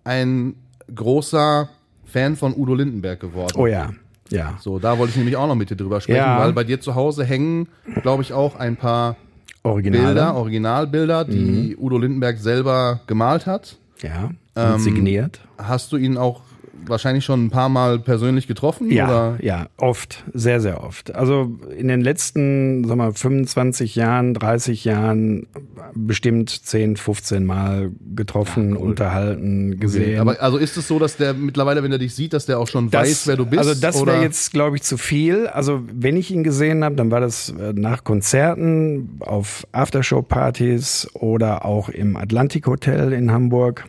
ein großer Fan von Udo Lindenberg geworden. Oh ja, ja. So, da wollte ich nämlich auch noch mit dir drüber sprechen, Ja. weil bei dir zu Hause hängen, glaube ich, auch ein paar Original. Bilder, Originalbilder, die Mhm. Udo Lindenberg selber gemalt hat. Ja, Ähm, und signiert. Hast du ihn auch wahrscheinlich schon ein paar Mal persönlich getroffen? Ja, Oder? ja, oft, sehr, sehr oft. Also in den letzten, sag mal, 25 Jahren, 30 Jahren bestimmt 10, 15 Mal getroffen, unterhalten, gesehen. Aber also ist es so, dass der mittlerweile, wenn er dich sieht, dass der auch schon Das- weiß, wer du bist? Also das wäre jetzt, glaube ich, zu viel. Also wenn ich ihn gesehen habe, dann war das äh, nach Konzerten, auf Aftershow-Partys oder auch im Atlantik Hotel in Hamburg.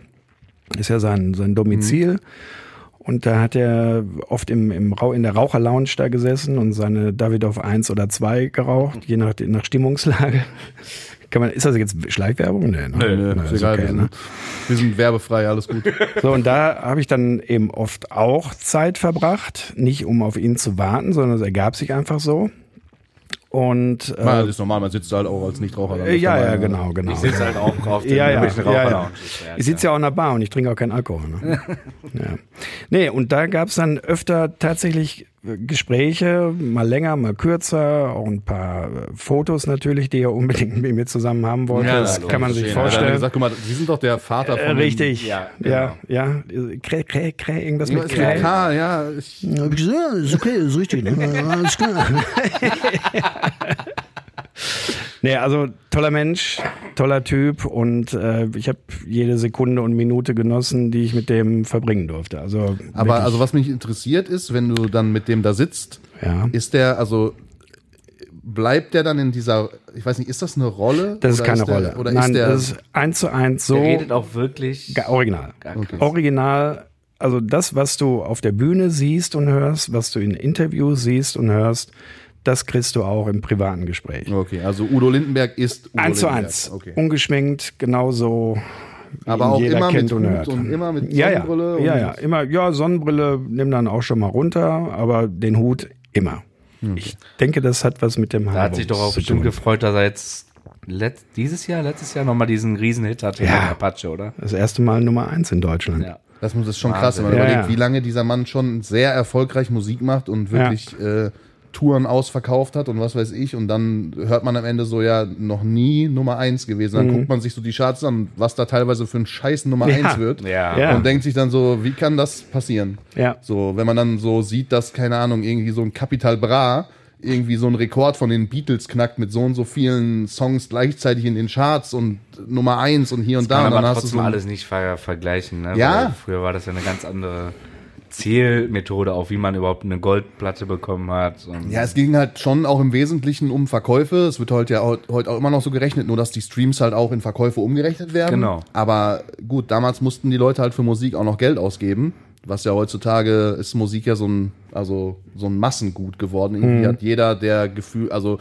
Ist ja sein, sein Domizil. Mhm. Und da hat er oft im, im Rau in der Raucherlounge da gesessen und seine Davidoff 1 oder 2 geraucht, je nach, nach Stimmungslage. <laughs> Kann man, ist das jetzt Schleichwerbung? Nee, ne? Nö, Na, ist egal, okay, wir, ne? sind, wir sind werbefrei, alles gut. So, und da habe ich dann eben oft auch Zeit verbracht, nicht um auf ihn zu warten, sondern es ergab sich einfach so. Und äh, Ja, das ist normal, man sitzt halt auch als Nichtraucher. äh, ja, ja, genau, genau. Ich sitze halt auch auf den ja, ja, irgendwelchen ja, ja. Ich sitze ja auch in der Bar und ich trinke auch keinen Alkohol. Ne? <laughs> ja. Nee, und da gab es dann öfter tatsächlich Gespräche, mal länger, mal kürzer, auch ein paar äh, Fotos natürlich, die er unbedingt mit mir zusammen haben wollte. Ja, das kann man sich ja. Hat er vorstellen. gesagt, guck mal, Sie sind doch der Vater von Äh, dem- richtig. Ja, Ja, ja. Krä, krä, krä, irgendwas Ja, mit Krä. Ja. Ich, Ja, hab ich gesagt, ja, ist okay, ist richtig. Ne? Alles klar. <laughs> Nee, also toller Mensch, toller Typ und äh, ich habe jede Sekunde und Minute genossen, die ich mit dem verbringen durfte. Also aber wirklich, also was mich interessiert ist, wenn du dann mit dem da sitzt, ja. ist der, also bleibt der dann in dieser, ich weiß nicht, ist das eine Rolle? Das ist keine der, Rolle. Oder Nein, ist der, das ist eins zu eins so Der redet auch wirklich. Original. Gar krass. Original, also das, was du auf der Bühne siehst und hörst, was du in Interviews siehst und hörst, das kriegst du auch im privaten Gespräch. okay, also Udo Lindenberg ist Udo Eins zu Lindenberg. eins, Okay. ungeschminkt, genauso. wie Aber auch jeder immer kennt mit und Hut hört. und immer mit ja, Sonnenbrille Ja, ja, und- ja, immer, ja, Sonnenbrille nimm dann auch schon mal runter, aber den Hut immer. Ich denke, das hat was mit dem Da hat sich doch auch bestimmt tun. gefreut, dass er jetzt letzt, dieses Jahr, letztes Jahr nochmal diesen Riesenhit hatte Ja. mit Apache, oder? Das erste Mal Nummer eins in Deutschland. Ja. Das muss ist schon krass, wenn man Ja, überlegt, ja. wie lange dieser Mann schon sehr erfolgreich Musik macht und wirklich äh, Touren ausverkauft hat und was weiß ich. Und dann hört man am Ende so, ja, noch nie Nummer eins gewesen. Dann guckt man sich so die Charts an, was da teilweise für ein Scheiß Nummer Mhm. Ja. eins wird. Ja. Ja. Und denkt sich dann so, wie kann das passieren? Ja. So, wenn man dann so sieht, dass, keine Ahnung, irgendwie so ein Capital Bra irgendwie so einen Rekord von den Beatles knackt mit so und so vielen Songs gleichzeitig in den Charts und Nummer eins und hier und da. Kann Und dann aber hast du trotzdem so ein- alles nicht ver vergleichen. Ne? Ja. Weil früher war das ja eine ganz andere Zielmethode, auch wie man überhaupt eine Goldplatte bekommen hat. Und Ja, es ging halt schon auch im Wesentlichen um Verkäufe. Es wird heute ja heute auch immer noch so gerechnet, nur dass die Streams halt auch in Verkäufe umgerechnet werden. Genau. Aber gut, damals mussten die Leute halt für Musik auch noch Geld ausgeben. Was ja heutzutage ist Musik ja so ein, also so ein Massengut geworden. Irgendwie hat jeder der Gefühl, also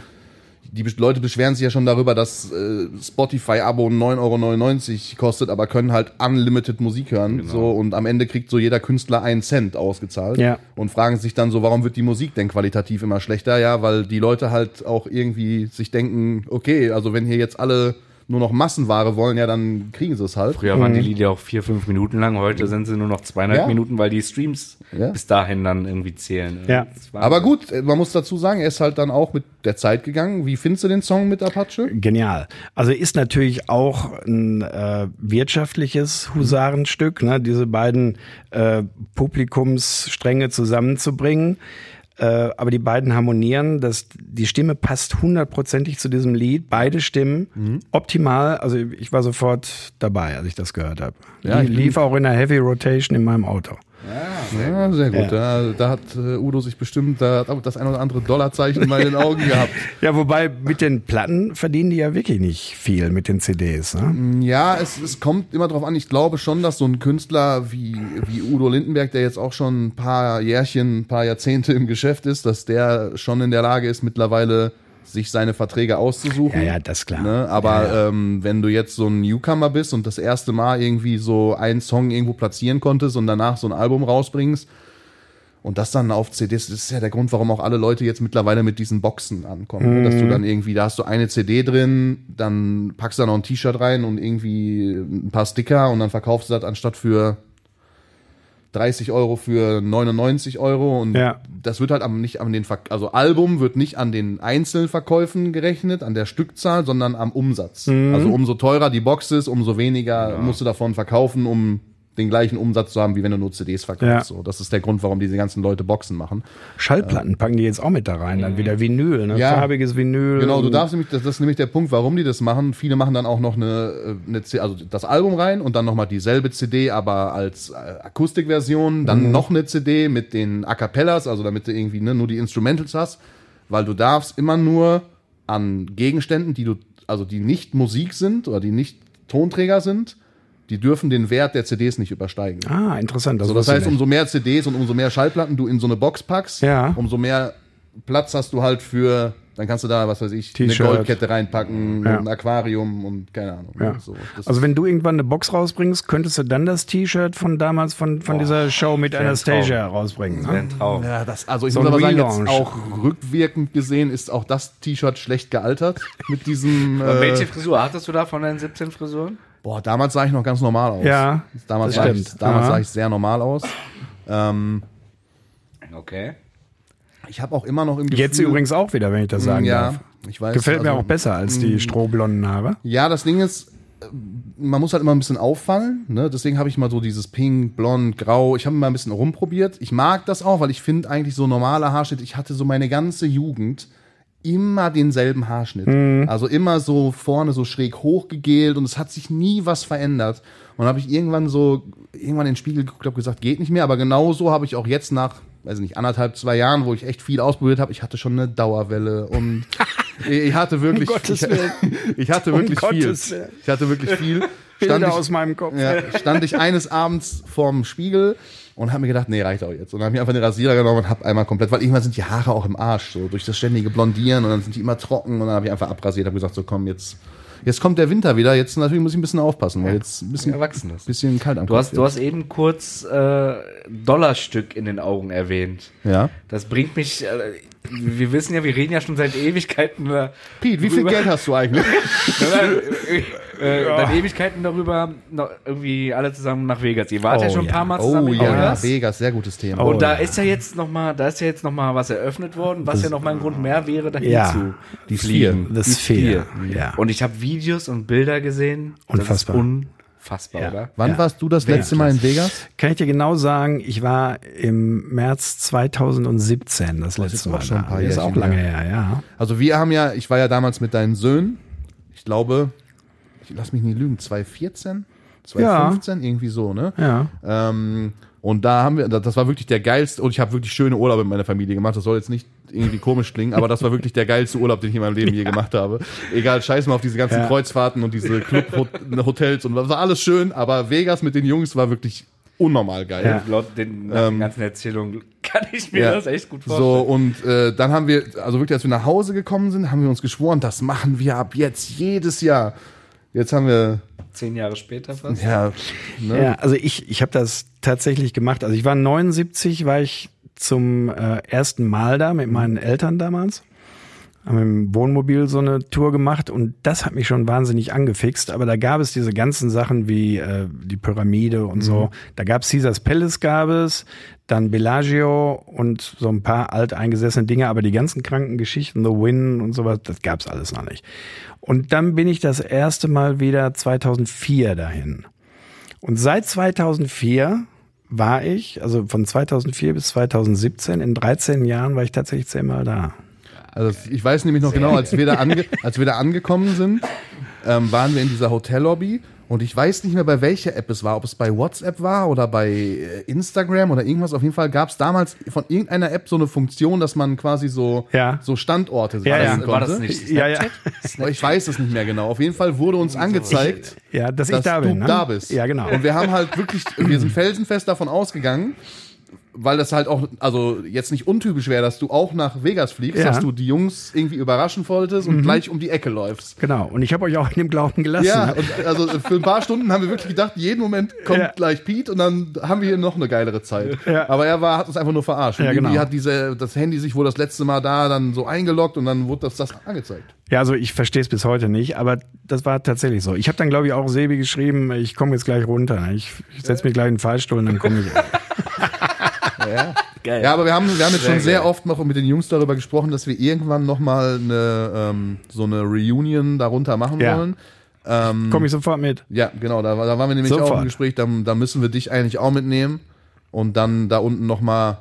die Leute beschweren sich ja schon darüber, dass äh, Spotify-Abo 9,99 Euro kostet, aber können halt unlimited Musik hören. So, und am Ende kriegt so jeder Künstler einen Cent ausgezahlt. Ja. Und fragen sich dann so, warum wird die Musik denn qualitativ immer schlechter? Ja, weil die Leute halt auch irgendwie sich denken, okay, also wenn hier jetzt alle nur noch Massenware wollen, ja, dann kriegen sie es halt. Früher waren die Lieder auch vier, fünf Minuten lang, heute sind sie nur noch zweieinhalb Ja. Minuten, weil die Streams Ja. bis dahin dann irgendwie zählen. Ja. Aber gut, man muss dazu sagen, er ist halt dann auch mit der Zeit gegangen. Wie findest du den Song mit Apache? Genial. Also ist natürlich auch ein äh, wirtschaftliches Husarenstück, ne? diese beiden äh, Publikumsstränge zusammenzubringen. Äh, aber die beiden harmonieren, dass die Stimme passt hundertprozentig zu diesem Lied, beide Stimmen optimal. Also ich war sofort dabei, als ich das gehört habe. Ja, lief auch in der Heavy Rotation in meinem Auto. Ja, sehr gut. Da, da hat äh, Udo sich bestimmt da hat das ein oder andere Dollarzeichen mal in den Augen gehabt. <laughs> Ja, wobei mit den Platten verdienen die ja wirklich nicht viel mit den CDs. Ne? Ja, es, es kommt immer drauf an. Ich glaube schon, dass so ein Künstler wie, wie Udo Lindenberg, der jetzt auch schon ein paar Jährchen, ein paar Jahrzehnte im Geschäft ist, dass der schon in der Lage ist, mittlerweile sich seine Verträge auszusuchen. Ja, ja, das ist klar. Ne? Aber Ja, Ähm, wenn du jetzt so ein Newcomer bist und das erste Mal irgendwie so einen Song irgendwo platzieren konntest und danach so ein Album rausbringst und das dann auf CDs, das ist ja der Grund, warum auch alle Leute jetzt mittlerweile mit diesen Boxen ankommen. ne? Dass du dann irgendwie, da hast du eine CD drin, dann packst du da noch ein T-Shirt rein und irgendwie ein paar Sticker und dann verkaufst du das anstatt für 30 Euro für 99 Euro und Ja. das wird halt am, nicht an den, Ver also Album wird nicht an den Einzelverkäufen gerechnet, an der Stückzahl, sondern am Umsatz. Mhm. Also umso teurer die Box ist, umso weniger musst du davon verkaufen, um den gleichen Umsatz zu haben, wie wenn du nur CDs verkaufst. Ja. So, das ist der Grund, warum diese ganzen Leute Boxen machen. Schallplatten packen die jetzt auch mit da rein, dann wieder Vinyl, ne? Ja. farbiges Vinyl. Genau, du darfst nämlich, das, das ist nämlich der Punkt, warum die das machen. Viele machen dann auch noch eine, äh, eine also das Album rein und dann nochmal dieselbe CD, aber als äh, Akustikversion, dann noch eine CD mit den A Cappellas, also damit du irgendwie ne, nur die Instrumentals hast, weil du darfst immer nur an Gegenständen, die du, also die nicht Musik sind oder die nicht Tonträger sind, die dürfen den Wert der CDs nicht übersteigen. Ah, interessant. Das, So, das heißt, umso mehr CDs und umso mehr Schallplatten du in so eine Box packst, Ja. umso mehr Platz hast du halt für, dann kannst du da, was weiß ich, eine. Goldkette reinpacken, Ja. ein Aquarium und keine Ahnung. Ja. So, Also wenn du irgendwann eine Box rausbringst, könntest du dann das T-Shirt von damals von, von dieser Show mit Anastasia rausbringen. Wäre Ne? ein Traum. ja, das, also ich So muss aber sagen, jetzt auch rückwirkend gesehen ist auch das T-Shirt schlecht gealtert mit diesem. Und Äh, welche Frisur hattest du da von deinen 17 Frisuren? Boah, damals sah ich noch ganz normal aus. Ja, damals das sah ich, stimmt. damals sah ich sehr normal aus. Ähm, Okay. ich habe auch immer noch im Gefühl, Jetzt übrigens auch wieder, wenn ich das sagen ja, darf. ich weiß. Gefällt mir also- auch besser als die strohblonden Haare. Ja, das Ding ist, äh, man muss halt immer ein bisschen auffallen. Ne? Deswegen habe ich mal so dieses Pink, Blond, Grau. Ich habe mal ein bisschen rumprobiert. Ich mag das auch, weil ich finde eigentlich so normale Haarschnitt. Ich hatte so meine ganze Jugend immer denselben Haarschnitt. Also immer so vorne so schräg hochgegelt und es hat sich nie was verändert. Und dann habe ich irgendwann so, irgendwann in den Spiegel geguckt, habe gesagt, geht nicht mehr. Aber genau so habe ich auch jetzt nach, weiß ich nicht, anderthalb, zwei Jahren, wo ich echt viel ausprobiert habe, ich hatte schon eine Dauerwelle und <laughs> ich hatte wirklich, Gottes ich, <laughs> ich hatte Um wirklich viel. Gottes Willen. Ich hatte wirklich viel. <laughs> Bilder Stand aus ich, meinem Kopf. ja, stand ich eines Abends vorm Spiegel und habe mir gedacht, nee, reicht auch jetzt. Und dann habe ich einfach den Rasierer genommen und habe einmal komplett, weil irgendwann sind die Haare auch im Arsch, so durch das ständige Blondieren und dann sind die immer trocken und dann habe ich einfach abrasiert, habe gesagt, so komm, jetzt, jetzt kommt der Winter wieder, jetzt natürlich muss ich ein bisschen aufpassen, weil jetzt ein bisschen, Erwachsen ist. bisschen kalt am Du Kopf hast, du wird. hast eben kurz äh, Dollarstück in den Augen erwähnt. Ja. Das bringt mich. Äh, wir wissen ja, wir reden ja schon seit Ewigkeiten über. Pete, wie viel Geld hast du eigentlich? <laughs> äh, seit Ewigkeiten darüber, noch irgendwie alle zusammen nach Vegas. Ihr wart ja Oh schon ein ja. paar Mal Oh zusammen in ja, Vegas. Vegas, sehr gutes Thema. Oh, Und da ja. ist ja jetzt noch mal, da ist ja jetzt noch mal was eröffnet worden, was ja noch mal ein Grund mehr wäre, dahin Ja. zu Die fliegen. The Die Sphere. Ja. Und ich habe Videos und Bilder gesehen. Unfassbar. Das ist unfassbar, Ja. oder? Wann Ja. warst du das letzte Mal in Vegas? Kann ich dir genau sagen, ich war im März 2017 das ist letzte Mal schon ein da. paar ist auch lange her. ja. Also wir haben ja, ich war ja damals mit deinen Söhnen, ich glaube, ich lass mich nicht lügen, 2014, 2015, irgendwie so, ne? Ja. Ähm, und da haben wir, das war wirklich der geilste, und ich habe wirklich schöne Urlaube mit meiner Familie gemacht. Das soll jetzt nicht irgendwie komisch klingen, aber das war wirklich der geilste Urlaub, den ich in meinem Leben je <laughs> gemacht habe. Egal, scheiß mal auf diese ganzen Ja. Kreuzfahrten und diese Club-Hotels und das war alles schön, aber Vegas mit den Jungs war wirklich unnormal geil. Ja. Laut den, den ganzen Erzählungen kann ich mir Ja. das echt gut vorstellen. So, und äh, dann haben wir, also wirklich, als wir nach Hause gekommen sind, haben wir uns geschworen, das machen wir ab jetzt jedes Jahr. Jetzt haben wir, Zehn Jahre später fast. ja, ne? Ja, also ich, ich habe das tatsächlich gemacht. Also ich war 79, war ich zum äh, ersten Mal da mit meinen Eltern damals. Haben im Wohnmobil so eine Tour gemacht und das hat mich schon wahnsinnig angefixt. Aber da gab es diese ganzen Sachen wie äh, die Pyramide und so. Da gab es Caesars Palace, gab es, dann Bellagio und so ein paar alteingesessene Dinge. Aber die ganzen kranken Geschichten, The Win und sowas, das gab es alles noch nicht. Und dann bin ich das erste Mal wieder 2004 dahin. Und seit 2004 war ich, also von 2004 bis 2017, in 13 Jahren war ich tatsächlich zehnmal da. Also ich weiß nämlich noch genau, als wir da, ange als wir da angekommen sind, ähm, waren wir in dieser Hotellobby und ich weiß nicht mehr, bei welcher App es war, ob es bei WhatsApp war oder bei äh, Instagram oder irgendwas. Auf jeden Fall gab es damals von irgendeiner App so eine Funktion, dass man quasi so, Ja. so Standorte Ja, ja. War das nicht Ja, ja. Aber <laughs> Ich weiß es nicht mehr genau. Auf jeden Fall wurde uns angezeigt, Ja, dass, ich dass da du bin. Ne? da bist. Ja, genau. Und wir haben halt wirklich, wir sind felsenfest davon ausgegangen, weil das halt auch, also jetzt nicht untypisch wäre, dass du auch nach Vegas fliegst, Ja. Mhm. dass du die Jungs irgendwie überraschen wolltest und gleich um die Ecke läufst. Genau. Und ich habe euch auch in dem Glauben gelassen. Ja, und also für ein paar Stunden haben wir wirklich gedacht, jeden Moment kommt Ja. gleich Pete und dann haben wir hier noch eine geilere Zeit. Ja. Aber er war, hat uns einfach nur verarscht. Und Ja, irgendwie genau. hat diese, das Handy sich wohl das letzte Mal da dann so eingeloggt und dann wurde das, das angezeigt. Ja, also ich verstehe es bis heute nicht, aber das war tatsächlich so. Ich habe dann, glaube ich, auch Sebi geschrieben, ich komme jetzt gleich runter. Ich, ich setze mich gleich in den Fallstuhl und dann komme ich. <laughs> <laughs> <laughs> <laughs> Geil. Ja, aber wir haben, wir haben jetzt Sehr schon sehr geil. oft noch mit den Jungs darüber gesprochen, dass wir irgendwann noch mal eine, ähm, so eine Reunion darunter machen Ja. wollen. Komme ich sofort mit. Ja, genau, da, da waren wir nämlich auch Sofort. im Gespräch, da, da müssen wir dich eigentlich auch mitnehmen und dann da unten nochmal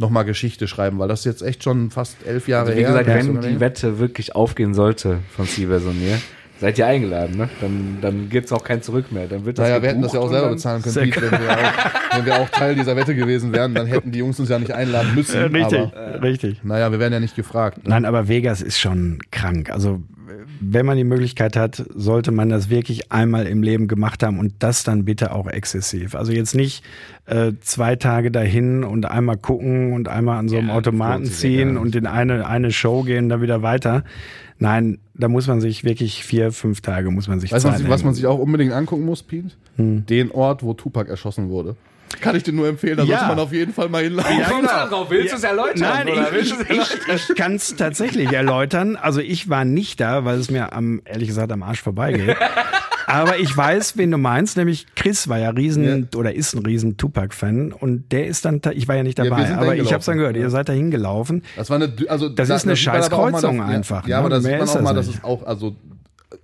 noch mal Geschichte schreiben, weil das ist jetzt echt schon fast elf Jahre Also wie her. gesagt, Ja, wenn die. Wette wirklich aufgehen sollte von Sievers und mir, seid ihr eingeladen, ne? Dann, dann gibt's auch kein Zurück mehr. Dann wird das Naja, wir hätten das ja auch selber bezahlen können, Piet, wenn wir, auch, wenn wir auch Teil dieser Wette gewesen wären, dann hätten die Jungs uns ja nicht einladen müssen. richtig, Aber, richtig. naja, wir werden ja nicht gefragt. Nein, aber Vegas ist schon krank. Also wenn man die Möglichkeit hat, sollte man das wirklich einmal im Leben gemacht haben und das dann bitte auch exzessiv. Also jetzt nicht äh, zwei Tage dahin und einmal gucken und einmal an so einem Ja, Automaten ziehen und in eine, eine Show gehen, dann wieder weiter. Nein, da muss man sich wirklich vier, fünf Tage muss man sich Weißt du, was, man sich auch unbedingt angucken muss, Piet? Den Ort, wo Tupac erschossen wurde. Kann ich dir nur empfehlen, da Ja. sollte man auf jeden Fall mal hinlaufen. Kommst du darauf? Willst du es erläutern? Nein, oder? Ich, ich, ich, ich kann es tatsächlich erläutern. Also ich war nicht da, weil es mir am, ehrlich gesagt am Arsch vorbeigeht. <laughs> Aber ich weiß, wen du meinst, nämlich Chris war ja riesen oder ist ein riesen Tupac-Fan und der ist dann, ich war ja nicht dabei, da aber ich habe dann gehört, Ja. ihr seid da hingelaufen. Das war eine, also Das da- ist eine da sieht man scheiß aber auch mal, Kreuzung dass- einfach, Ja, ne? aber da sieht man ist auch das mal, dass es auch, also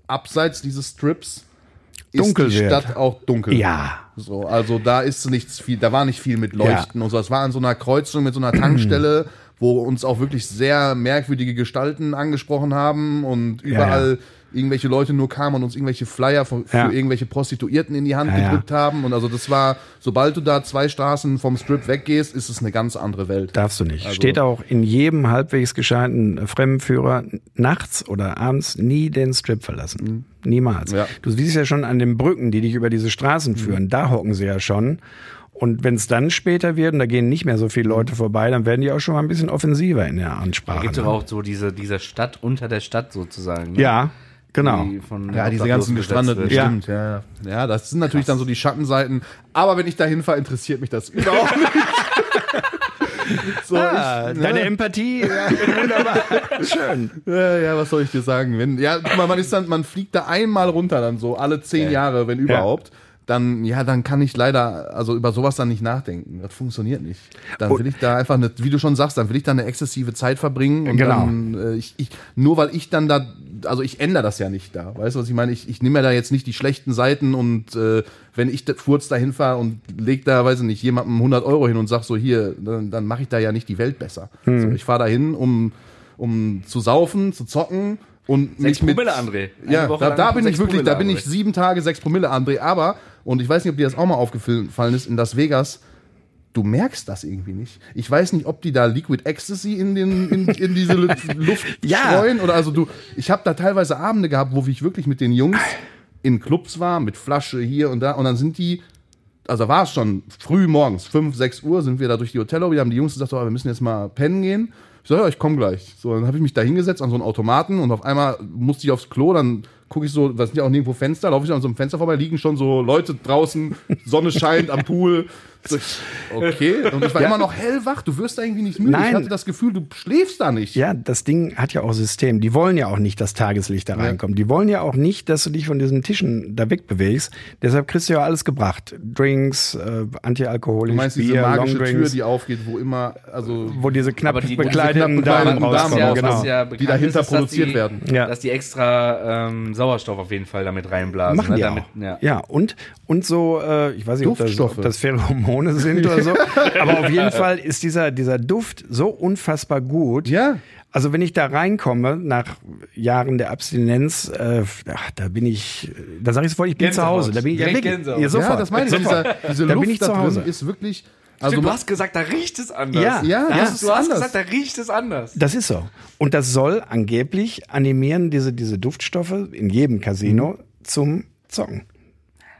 abseits dieses Strips ist Dunkel die wird. Stadt auch dunkel. Ja. So, also da ist nichts viel, da war nicht viel mit Leuchten und so. Es war an so einer Kreuzung mit so einer Tankstelle, wo uns auch wirklich sehr merkwürdige Gestalten angesprochen haben und überall irgendwelche Leute nur kamen und uns irgendwelche Flyer für, für Ja. irgendwelche Prostituierten in die Hand Ja, ja. gedrückt haben. Und also das war, sobald du da zwei Straßen vom Strip weggehst, ist es eine ganz andere Welt. Darfst du nicht. Also- Steht auch in jedem halbwegs gescheiten Fremdenführer nachts oder abends nie den Strip verlassen. Niemals. Ja. Du siehst ja schon an den Brücken, die dich über diese Straßen führen. Da hocken sie ja schon. Und wenn es dann später wird und da gehen nicht mehr so viele Leute vorbei, dann werden die auch schon mal ein bisschen offensiver in der Ansprache. gibt ne? doch auch so diese, diese Stadt unter der Stadt sozusagen. Ne? ja, genau. Die von Ja, diese ganzen Gestrandeten, wird. Ja. stimmt. Ja. ja. ja, das sind natürlich dann so die Schattenseiten. Aber wenn ich da hinfahre, interessiert mich das <laughs> überhaupt nicht. <laughs> so, Ah, ich, deine ne? Empathie, <laughs> wunderbar. Schön. ja, ja, was soll ich dir sagen? Wenn, ja, guck mal, man ist dann, man fliegt da einmal runter, dann so alle zehn Jahre, wenn überhaupt. Dann, ja, dann kann ich leider, also über sowas dann nicht nachdenken. Das funktioniert nicht. Dann will ich da einfach eine, wie du schon sagst, dann will ich da eine exzessive Zeit verbringen und Genau. dann, äh, ich, ich, nur weil ich dann da, also ich ändere das ja nicht da. Weißt du, was ich meine? Ich, ich nehme ja da jetzt nicht die schlechten Seiten und äh, wenn ich da, Furz da hinfahre und leg da, weiß ich nicht, jemandem 100 Euro hin und sag so, hier, dann, dann mache ich da ja nicht die Welt besser. Hm. So, ich fahre da hin, um, um zu saufen, zu zocken und Sechs mich mit, Promille, André. Eine ja, Woche da, da bin ich wirklich, Promille, da bin ich sieben Tage, sechs Promille, André. Aber, und ich weiß nicht, ob dir das auch mal aufgefallen ist, in Las Vegas, du merkst das irgendwie nicht. Ich weiß nicht, ob die da Liquid Ecstasy in, den, in, in diese Lu- <laughs> Luft Ja. streuen oder also du, ich habe da teilweise Abende gehabt, wo ich wirklich mit den Jungs in Clubs war, mit Flasche hier und da und dann sind die, also war es schon früh morgens, 5, 6 Uhr sind wir da durch die Hotellerie, haben die Jungs gesagt, so, wir müssen jetzt mal pennen gehen. Ich so, ja, ich komme gleich. So, dann habe ich mich da hingesetzt an so einen Automaten und auf einmal musste ich aufs Klo, dann gucke ich so, das sind ja auch nirgendwo Fenster, laufe ich an so einem Fenster vorbei, liegen schon so Leute draußen, Sonne scheint am Pool. <laughs> Okay, und ich war immer noch hellwach, du wirst da irgendwie nicht müde. Nein. Ich hatte das Gefühl, du schläfst da nicht. Ja, das Ding hat ja auch System. Die wollen ja auch nicht, dass Tageslicht da reinkommt. Die wollen ja auch nicht, dass du dich von diesen Tischen da wegbewegst. Deshalb kriegst du ja alles gebracht. Drinks, äh, antialkoholisch, Du meinst diese Bier, magische Tür, die aufgeht, wo immer, also wo diese knapp die- bekleideten diese Damen rauskommen. Damen ja, genau. ja Die dahinter ist, produziert die, werden. Ja. Dass die extra ähm, Sauerstoff auf jeden Fall damit reinblasen. Machen ne? die damit, auch. Ja. Ja. und, und so, äh, ich weiß nicht, ob das, ob das Pheromone sind oder so, <laughs> aber auf jeden Fall ist dieser, dieser Duft so unfassbar gut. Ja. Also wenn ich da reinkomme, nach Jahren der Abstinenz, äh, ach, da bin ich, da sage ich sofort, ich bin zu Gänsehaut. Hause. Da bin ich, ja, Gänsehaut. ja, sofort. ja, das meine ich. Sofort. Dieser, diese da Luft bin ich zu Hause. ist wirklich, also Stimmt, du hast gesagt, da riecht es anders. Ja, ja, ja. das ist Du hast anders. gesagt, da riecht es anders. Das ist so. Und das soll angeblich animieren, diese, diese Duftstoffe in jedem Casino Mhm. zum Zocken.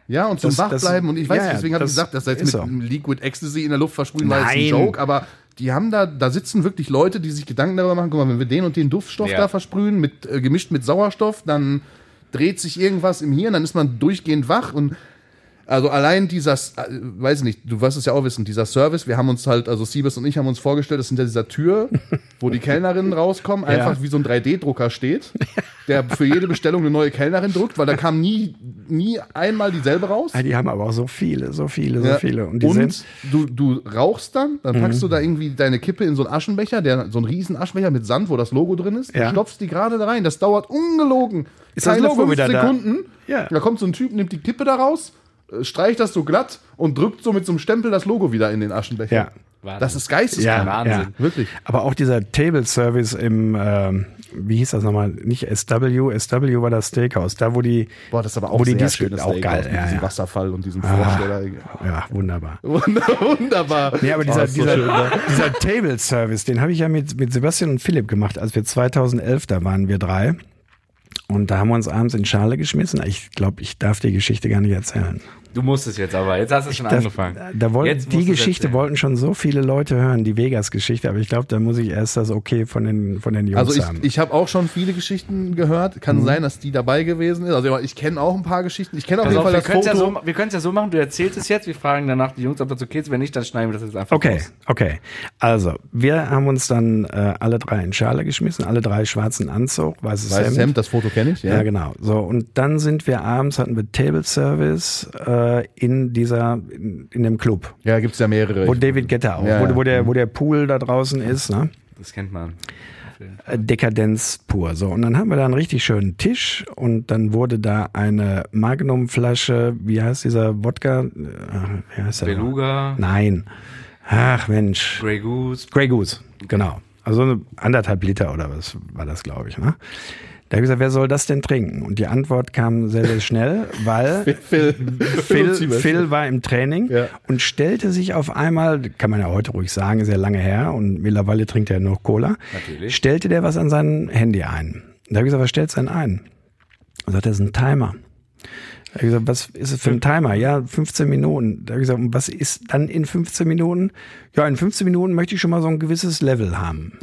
Ja, und zum Das- Wachbleiben. Und ich weiß, ja, deswegen habe ich gesagt, dass jetzt ist mit so. Liquid Ecstasy in der Luft versprühen war jetzt ein. Joke, aber die haben da, da sitzen wirklich Leute, die sich Gedanken darüber machen, guck mal, wenn wir den und den Duftstoff Ja. da versprühen, mit, äh, gemischt mit Sauerstoff, dann dreht sich irgendwas im Hirn, dann ist man durchgehend wach und also allein dieser, äh, weiß ich nicht, du wirst es ja auch wissen, dieser Service, wir haben uns halt, also Siebes und ich haben uns vorgestellt, das hinter dieser Tür, wo die Kellnerinnen <laughs> rauskommen, einfach wie so ein 3D-Drucker steht, der für jede Bestellung eine neue Kellnerin druckt, weil da kam nie, nie einmal dieselbe raus. Ah, die haben aber auch so viele, so viele, so Ja. viele. Und die sind, du, du rauchst dann, dann packst du da irgendwie deine Kippe in so einen Aschenbecher, der, so einen riesen Aschenbecher mit Sand, wo das Logo drin ist, Ja. du stopfst die gerade da rein. Das dauert ungelogen Ist das keine Logo fünf wieder da? Sekunden. Ja. Da kommt so ein Typ, nimmt die Kippe da raus, streicht das so glatt und drückt so mit so einem Stempel das Logo wieder in den Aschenbecher. Ja. Das ist geisteskrank. Ja, Wahnsinn. ja. Wirklich. Aber auch dieser Table Service im, ähm, wie hieß das nochmal? Nicht SW, SW war das Steakhouse. Da, wo die, Boah, das ist aber auch wo die sehr Disco- schönes auch Steak geil. mit Ja, diesem ja. Wasserfall und diesem Ah. Vorsteller. Ja, wunderbar. <laughs> Wunder- Wunderbar. Nee, aber dieser, Oh, ist so dieser, schön, ne? dieser Table Service, den habe ich ja mit, mit Sebastian und Philipp gemacht, als wir 2011 da waren, wir drei. Und da haben wir uns abends in Schale geschmissen. Ich glaube, ich darf die Geschichte gar nicht erzählen. Du musst es jetzt aber. Jetzt hast du schon Das, angefangen. da wollten, die Geschichte wollten schon so viele Leute hören, die Vegas-Geschichte, aber ich glaube, da muss ich erst das Okay von den, von den Jungs Also ich, haben. ich habe auch schon viele Geschichten gehört. Kann Mhm. sein, dass die dabei gewesen ist. Also ich kenne auch ein paar Geschichten. Ich kenne auf jeden auf, Fall wir das können es so, wir ja so machen, du erzählst es jetzt, wir fragen danach die Jungs, ob das okay ist. Wenn nicht, dann schneiden wir das jetzt einfach Okay, raus. okay. Also, wir haben uns dann äh, alle drei in Schale geschmissen, alle drei schwarzen Anzug, weißes, Weißes Hemd. Hemd, das Foto kenne ich. Ja. Ja. genau. So, und dann sind wir abends, hatten wir Table Service äh, in dieser, in, in dem Club, Ja, gibt's ja mehrere. wo David Getter auch, Ja, wo, wo, der, wo der Pool da draußen ist, ne? Das kennt man. Äh, Dekadenz pur. So, und dann haben wir da einen richtig schönen Tisch und dann wurde da eine Magnumflasche, wie heißt dieser Wodka? Äh, wie heißt der? Beluga, Nein. Ach Mensch. Grey Goose. Grey Goose, genau. Also eine anderthalb Liter oder was war das, glaube ich. Ne? Da habe ich gesagt, wer soll das denn trinken? Und die Antwort kam sehr, sehr schnell, weil <laughs> Phil, Phil, Phil war im Training Ja. und stellte sich auf einmal, kann man ja heute ruhig sagen, ist ja lange her und mittlerweile trinkt er noch Cola, Natürlich. stellte der was an sein Handy ein. Da habe ich gesagt, was stellst du denn ein? Er sagt, das ist ein Timer. Da habe ich gesagt, was ist es für ein Timer? Ja, 15 Minuten. Da habe ich gesagt, und was ist dann in 15 Minuten? Ja, in 15 Minuten möchte ich schon mal so ein gewisses Level haben. <laughs>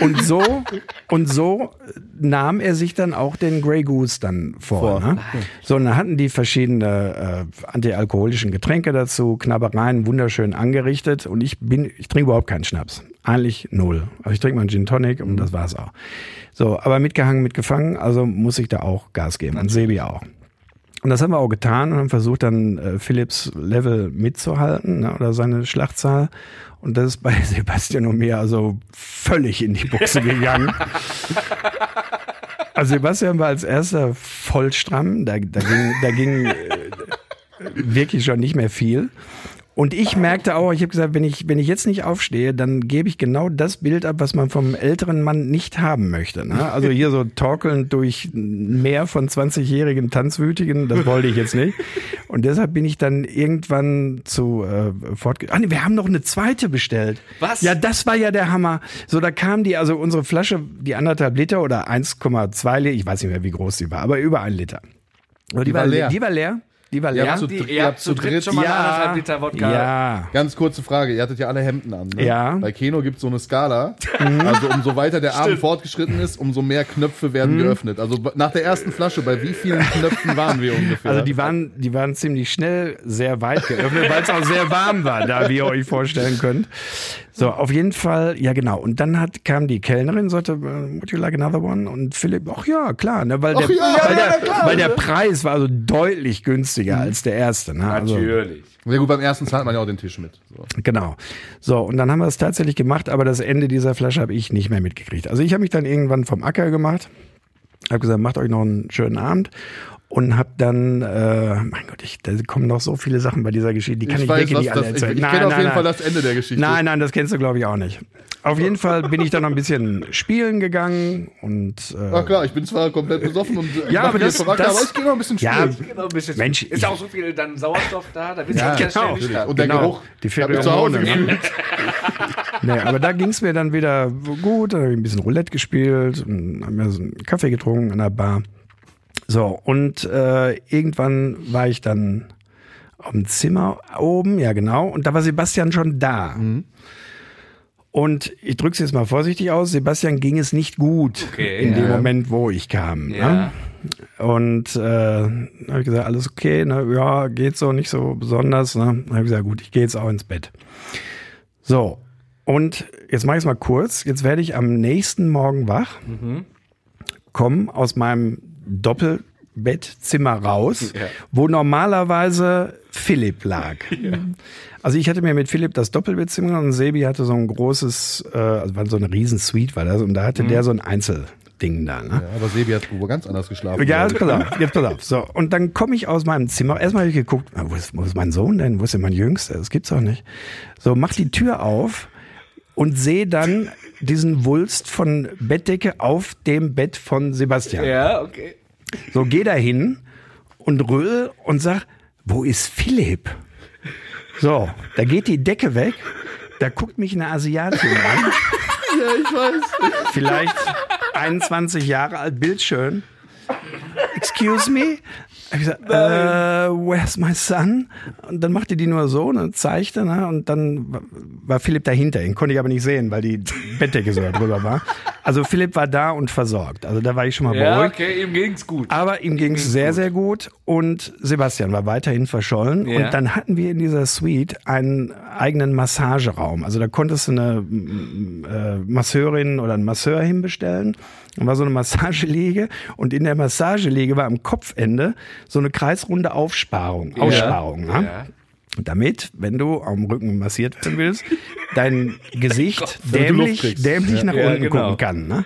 Und so, und so nahm er sich dann auch den Grey Goose dann vor. Vor. Ne? So, und dann hatten die verschiedene äh, antialkoholischen Getränke dazu, Knabbereien, wunderschön angerichtet. Und ich bin, ich trinke überhaupt keinen Schnaps. Eigentlich null. Also ich trinke mal einen Gin Tonic und das war's auch. So, aber mitgehangen, mitgefangen, also muss ich da auch Gas geben. Und Sebi auch. Und das haben wir auch getan und haben versucht, dann äh, Philips Level mitzuhalten ne, oder seine Schlachtzahl. Und das ist bei <laughs> Sebastian und mir also völlig in die Buchse <laughs> gegangen. Also Sebastian war als erster voll stramm, da, da ging, da ging äh, wirklich schon nicht mehr viel. Und ich merkte auch, ich habe gesagt, wenn ich, wenn ich jetzt nicht aufstehe, dann gebe ich genau das Bild ab, was man vom älteren Mann nicht haben möchte. Ne? Also hier so torkelnd durch Meer von 20-jährigen Tanzwütigen, das wollte ich jetzt nicht. Und deshalb bin ich dann irgendwann zu äh, fortge... Ah, nee, wir haben noch eine zweite bestellt. Was? Ja, das war ja der Hammer. So, da kam die, also unsere Flasche, die anderthalb Liter oder 1,2 Liter, ich weiß nicht mehr, wie groß die war, aber über ein Liter. So, die, war leer. Die war leer. Die war Ja, leer. zu Die, dr- ihr habt zu dritt schon mal eine anderthalb Liter Wodka. ja. Ganz kurze Frage, ihr hattet ja alle Hemden an. Ne? Ja. Bei Keno gibt es so eine Skala. Also umso weiter der Abend fortgeschritten ist, umso mehr Knöpfe werden geöffnet. Also nach der ersten Flasche, bei wie vielen Knöpfen waren wir ungefähr? Also die waren, die waren ziemlich schnell sehr weit geöffnet, weil es auch sehr warm war, da wie ihr euch vorstellen könnt. So, auf jeden Fall, ja genau. Und dann hat, kam die Kellnerin, sagte, äh, would you like another one? Und Philipp, ach ja, klar, ne, weil, der, ja, weil, ja, der, klar. weil der Preis war also deutlich günstiger als der erste. Ne? Also, Natürlich. Sehr gut, beim ersten zahlt man ja auch den Tisch mit. So. Genau. So, und dann haben wir es tatsächlich gemacht, aber das Ende dieser Flasche habe ich nicht mehr mitgekriegt. Also ich habe mich dann irgendwann vom Acker gemacht, habe gesagt, macht euch noch einen schönen Abend und habe dann, äh, mein Gott, ich, da kommen noch so viele Sachen bei dieser Geschichte, die kann ich, wirklich was nicht alle das, ich, erzählen. ich kenne auf jeden Fall das Ende der Geschichte. Nein, nein, das kennst du glaube ich auch nicht. Auf jeden Fall bin ich dann noch ein bisschen spielen gegangen und äh, Ach klar, ich bin zwar komplett besoffen und äh, Ja, aber das- verwackelt, das- aber ich gehe noch ein bisschen Ja, spielen. Genau, ein bisschen. Mensch, ist ja auch so viel dann Sauerstoff da, da bist Ja, du ganz schnell genau. Und der Genau. Geruch, Die ich Pheromone, ne? <laughs> Nee, aber da ging es mir dann wieder gut. Dann habe ich ein bisschen Roulette gespielt und habe mir so einen Kaffee getrunken an der Bar. So, und äh, irgendwann war ich dann auf dem Zimmer oben, ja genau, und da war Sebastian schon da. Und ich drücke es jetzt mal vorsichtig aus, Sebastian ging es nicht gut Okay, in dem ja. Moment, wo ich kam. Ja. Ne? Und äh, dann habe ich gesagt, alles okay, ne? ja, geht so, nicht so besonders. Ne? Dann habe ich gesagt, gut, ich gehe jetzt auch ins Bett. So, und jetzt mache ich es mal kurz. Jetzt werde ich am nächsten Morgen wach, komme aus meinem Doppelbettzimmer raus, Ja. wo normalerweise Philipp lag. Also ich hatte mir mit Philipp das Doppelbettzimmer und Sebi hatte so ein großes, äh, also war so eine riesen Suite war das und da hatte der so ein Einzelbett. Ding da. Ne? Ja, aber Sebi hat wohl ganz anders geschlafen. Ja, jetzt pass auf, jetzt pass auf. So, und dann komme ich aus meinem Zimmer. Erstmal habe ich geguckt, wo ist, wo ist mein Sohn denn? Wo ist denn mein Jüngster? Das gibt's doch nicht. So, mach die Tür auf und sehe dann diesen Wulst von Bettdecke auf dem Bett von Sebastian. Ja, okay. So, geh da hin und röll und sag, wo ist Philipp? So, da geht die Decke weg. Da guckt mich eine Asiatin an. Ja, ich weiß. Vielleicht 21 Jahre alt, bildschön. Excuse me? Ich gesagt, äh, where's my son? Und dann machte die nur so, ne, zeigte, ne, und dann wa- war Philipp dahinter. Ihn konnte ich aber nicht sehen, weil die Bettdecke so drüber war. Also Philipp war da und versorgt. Also da war ich schon mal Ja, beruhigt. okay, ihm ging's gut. Aber ihm ging es sehr, sehr gut und Sebastian war weiterhin verschollen. Ja. Und dann hatten wir in dieser Suite einen eigenen Massageraum. Also da konntest du eine äh, Masseurin oder einen Masseur hinbestellen. Da war so eine Massageliege und in der Massageliege war am Kopfende so eine kreisrunde Aufsparung, Aussparung. ne? Ja. Damit, wenn du am Rücken massiert werden willst, dein <laughs> Gesicht du Luft dämlich, dämlich nach Ja, unten genau. gucken kann. Ne?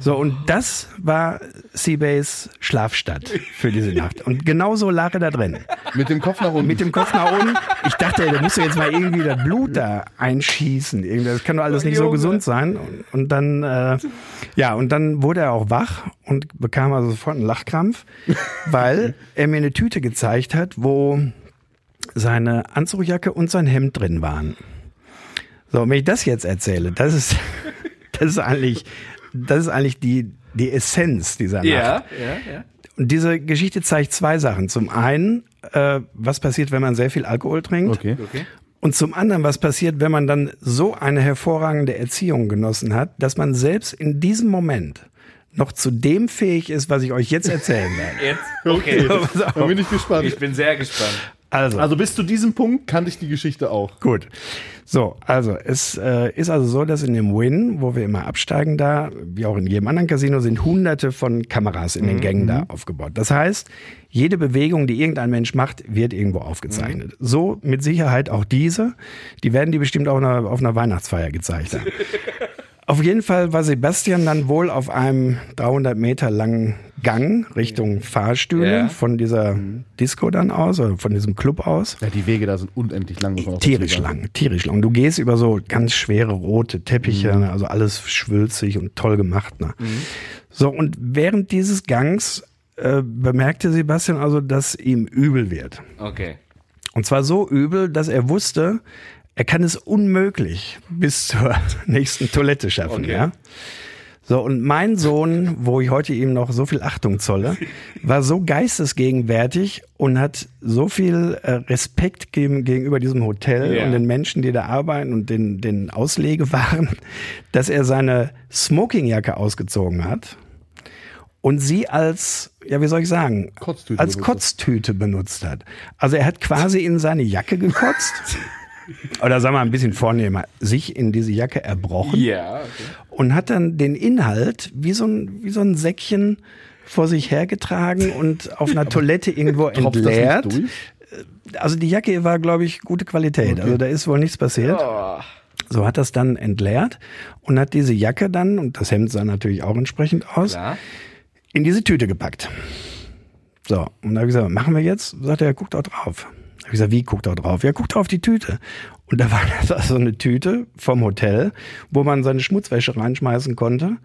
So, und das war Seabays Schlafstadt für diese Nacht. Und genauso lag er da drin. Mit dem Kopf nach unten. Mit dem Kopf nach unten. Ich dachte, da musst du jetzt mal irgendwie das Blut da einschießen. Irgendwie, Das kann doch alles nicht so gesund sein. Und, und dann, äh, ja, und dann wurde er auch wach und bekam also sofort einen Lachkrampf, weil er mir eine Tüte gezeigt hat, wo seine Anzugjacke und sein Hemd drin waren. So, wenn ich das jetzt erzähle, das ist, <laughs> das ist eigentlich, das ist eigentlich die, die Essenz dieser Nacht. Ja, ja, ja. Und diese Geschichte zeigt zwei Sachen. Zum einen, äh, was passiert, wenn man sehr viel Alkohol trinkt. Okay. Okay. Und zum anderen, was passiert, wenn man dann so eine hervorragende Erziehung genossen hat, dass man selbst in diesem Moment noch zu dem fähig ist, was ich euch jetzt erzählen werde. Jetzt? Okay. <laughs> Pass auf. Da bin ich gespannt. Ich bin sehr gespannt. Also, also bis zu diesem Punkt kannte ich die Geschichte auch. Gut. So, also es äh, ist also so, dass in dem Win, wo wir immer absteigen da, wie auch in jedem anderen Casino, sind hunderte von Kameras in den Gängen da aufgebaut. Das heißt, jede Bewegung, die irgendein Mensch macht, wird irgendwo aufgezeichnet. So mit Sicherheit auch diese. Die werden die bestimmt auch auf einer, auf einer Weihnachtsfeier gezeigt haben. <laughs> Auf jeden Fall war Sebastian dann wohl auf einem 300 Meter langen Gang Richtung Fahrstühle Ja. von dieser Disco dann aus, oder von diesem Club aus. Ja, die Wege da sind unendlich lang. Tierisch lang, tierisch lang. Und du gehst über so ganz schwere rote Teppiche, ne, also alles schwülzig und toll gemacht. Ne? So, und während dieses Gangs äh, bemerkte Sebastian also, dass ihm übel wird. Okay. Und zwar so übel, dass er wusste, er kann es unmöglich bis zur <laughs> nächsten Toilette schaffen. Okay. Ja? So, und mein Sohn, wo ich heute ihm noch so viel Achtung zolle, war so geistesgegenwärtig und hat so viel äh, Respekt gegen, gegenüber diesem Hotel Ja. und den Menschen, die da arbeiten und den, den Auslegewaren, <laughs> dass er seine Smokingjacke ausgezogen hat und sie als, ja, wie soll ich sagen, Kotztüte als benutzt. Kotztüte benutzt hat. Also er hat quasi in seine Jacke gekotzt. <laughs> Oder sagen wir ein bisschen vornehmer, sich in diese Jacke erbrochen Ja, okay. und hat dann den Inhalt wie so ein, wie so ein Säckchen vor sich hergetragen und auf einer <laughs> Toilette irgendwo entleert. durch? Also die Jacke war, glaube ich, gute Qualität. Also da ist wohl nichts passiert. Oh. So hat das dann entleert und hat diese Jacke dann, und das Hemd sah natürlich auch entsprechend aus, Klar. in diese Tüte gepackt. So, und da habe ich gesagt, machen wir jetzt? Sagt er, guck doch drauf. Da ich gesagt, wie guck doch drauf? Ja, guck doch auf die Tüte. Und da war <laughs> das so eine Tüte vom Hotel, wo man seine Schmutzwäsche reinschmeißen konnte.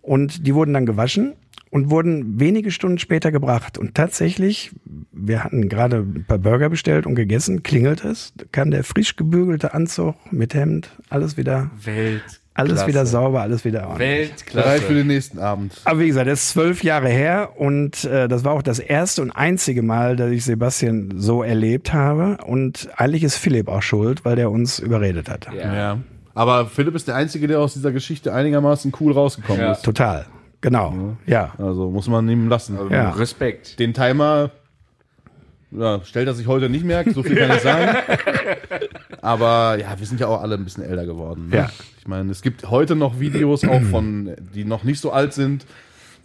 Und die wurden dann gewaschen und wurden wenige Stunden später gebracht. Und tatsächlich, wir hatten gerade ein paar Burger bestellt und gegessen, klingelt es, da kam der frisch gebügelte Anzug mit Hemd, alles wieder, Welt. Alles wieder sauber, alles wieder ordentlich. Bereit für Weltklasse. den nächsten Abend. Aber wie gesagt, das ist zwölf Jahre her und äh, das war auch das erste und einzige Mal, dass ich Sebastian so erlebt habe. Und eigentlich ist Philipp auch schuld, weil der uns überredet hat. Ja. Ja. Aber Philipp ist der Einzige, der aus dieser Geschichte einigermaßen cool rausgekommen Ja. ist. Total. Genau. Ja. Also muss man ihm lassen. Ja. Respekt. Den Timer ja, stellt er sich heute nicht mehr, so viel kann ich <laughs> sagen. Aber ja, wir sind ja auch alle ein bisschen älter geworden. Ne? Ja. Ich meine, es gibt heute noch Videos auch <clears throat> von, die noch nicht so alt sind,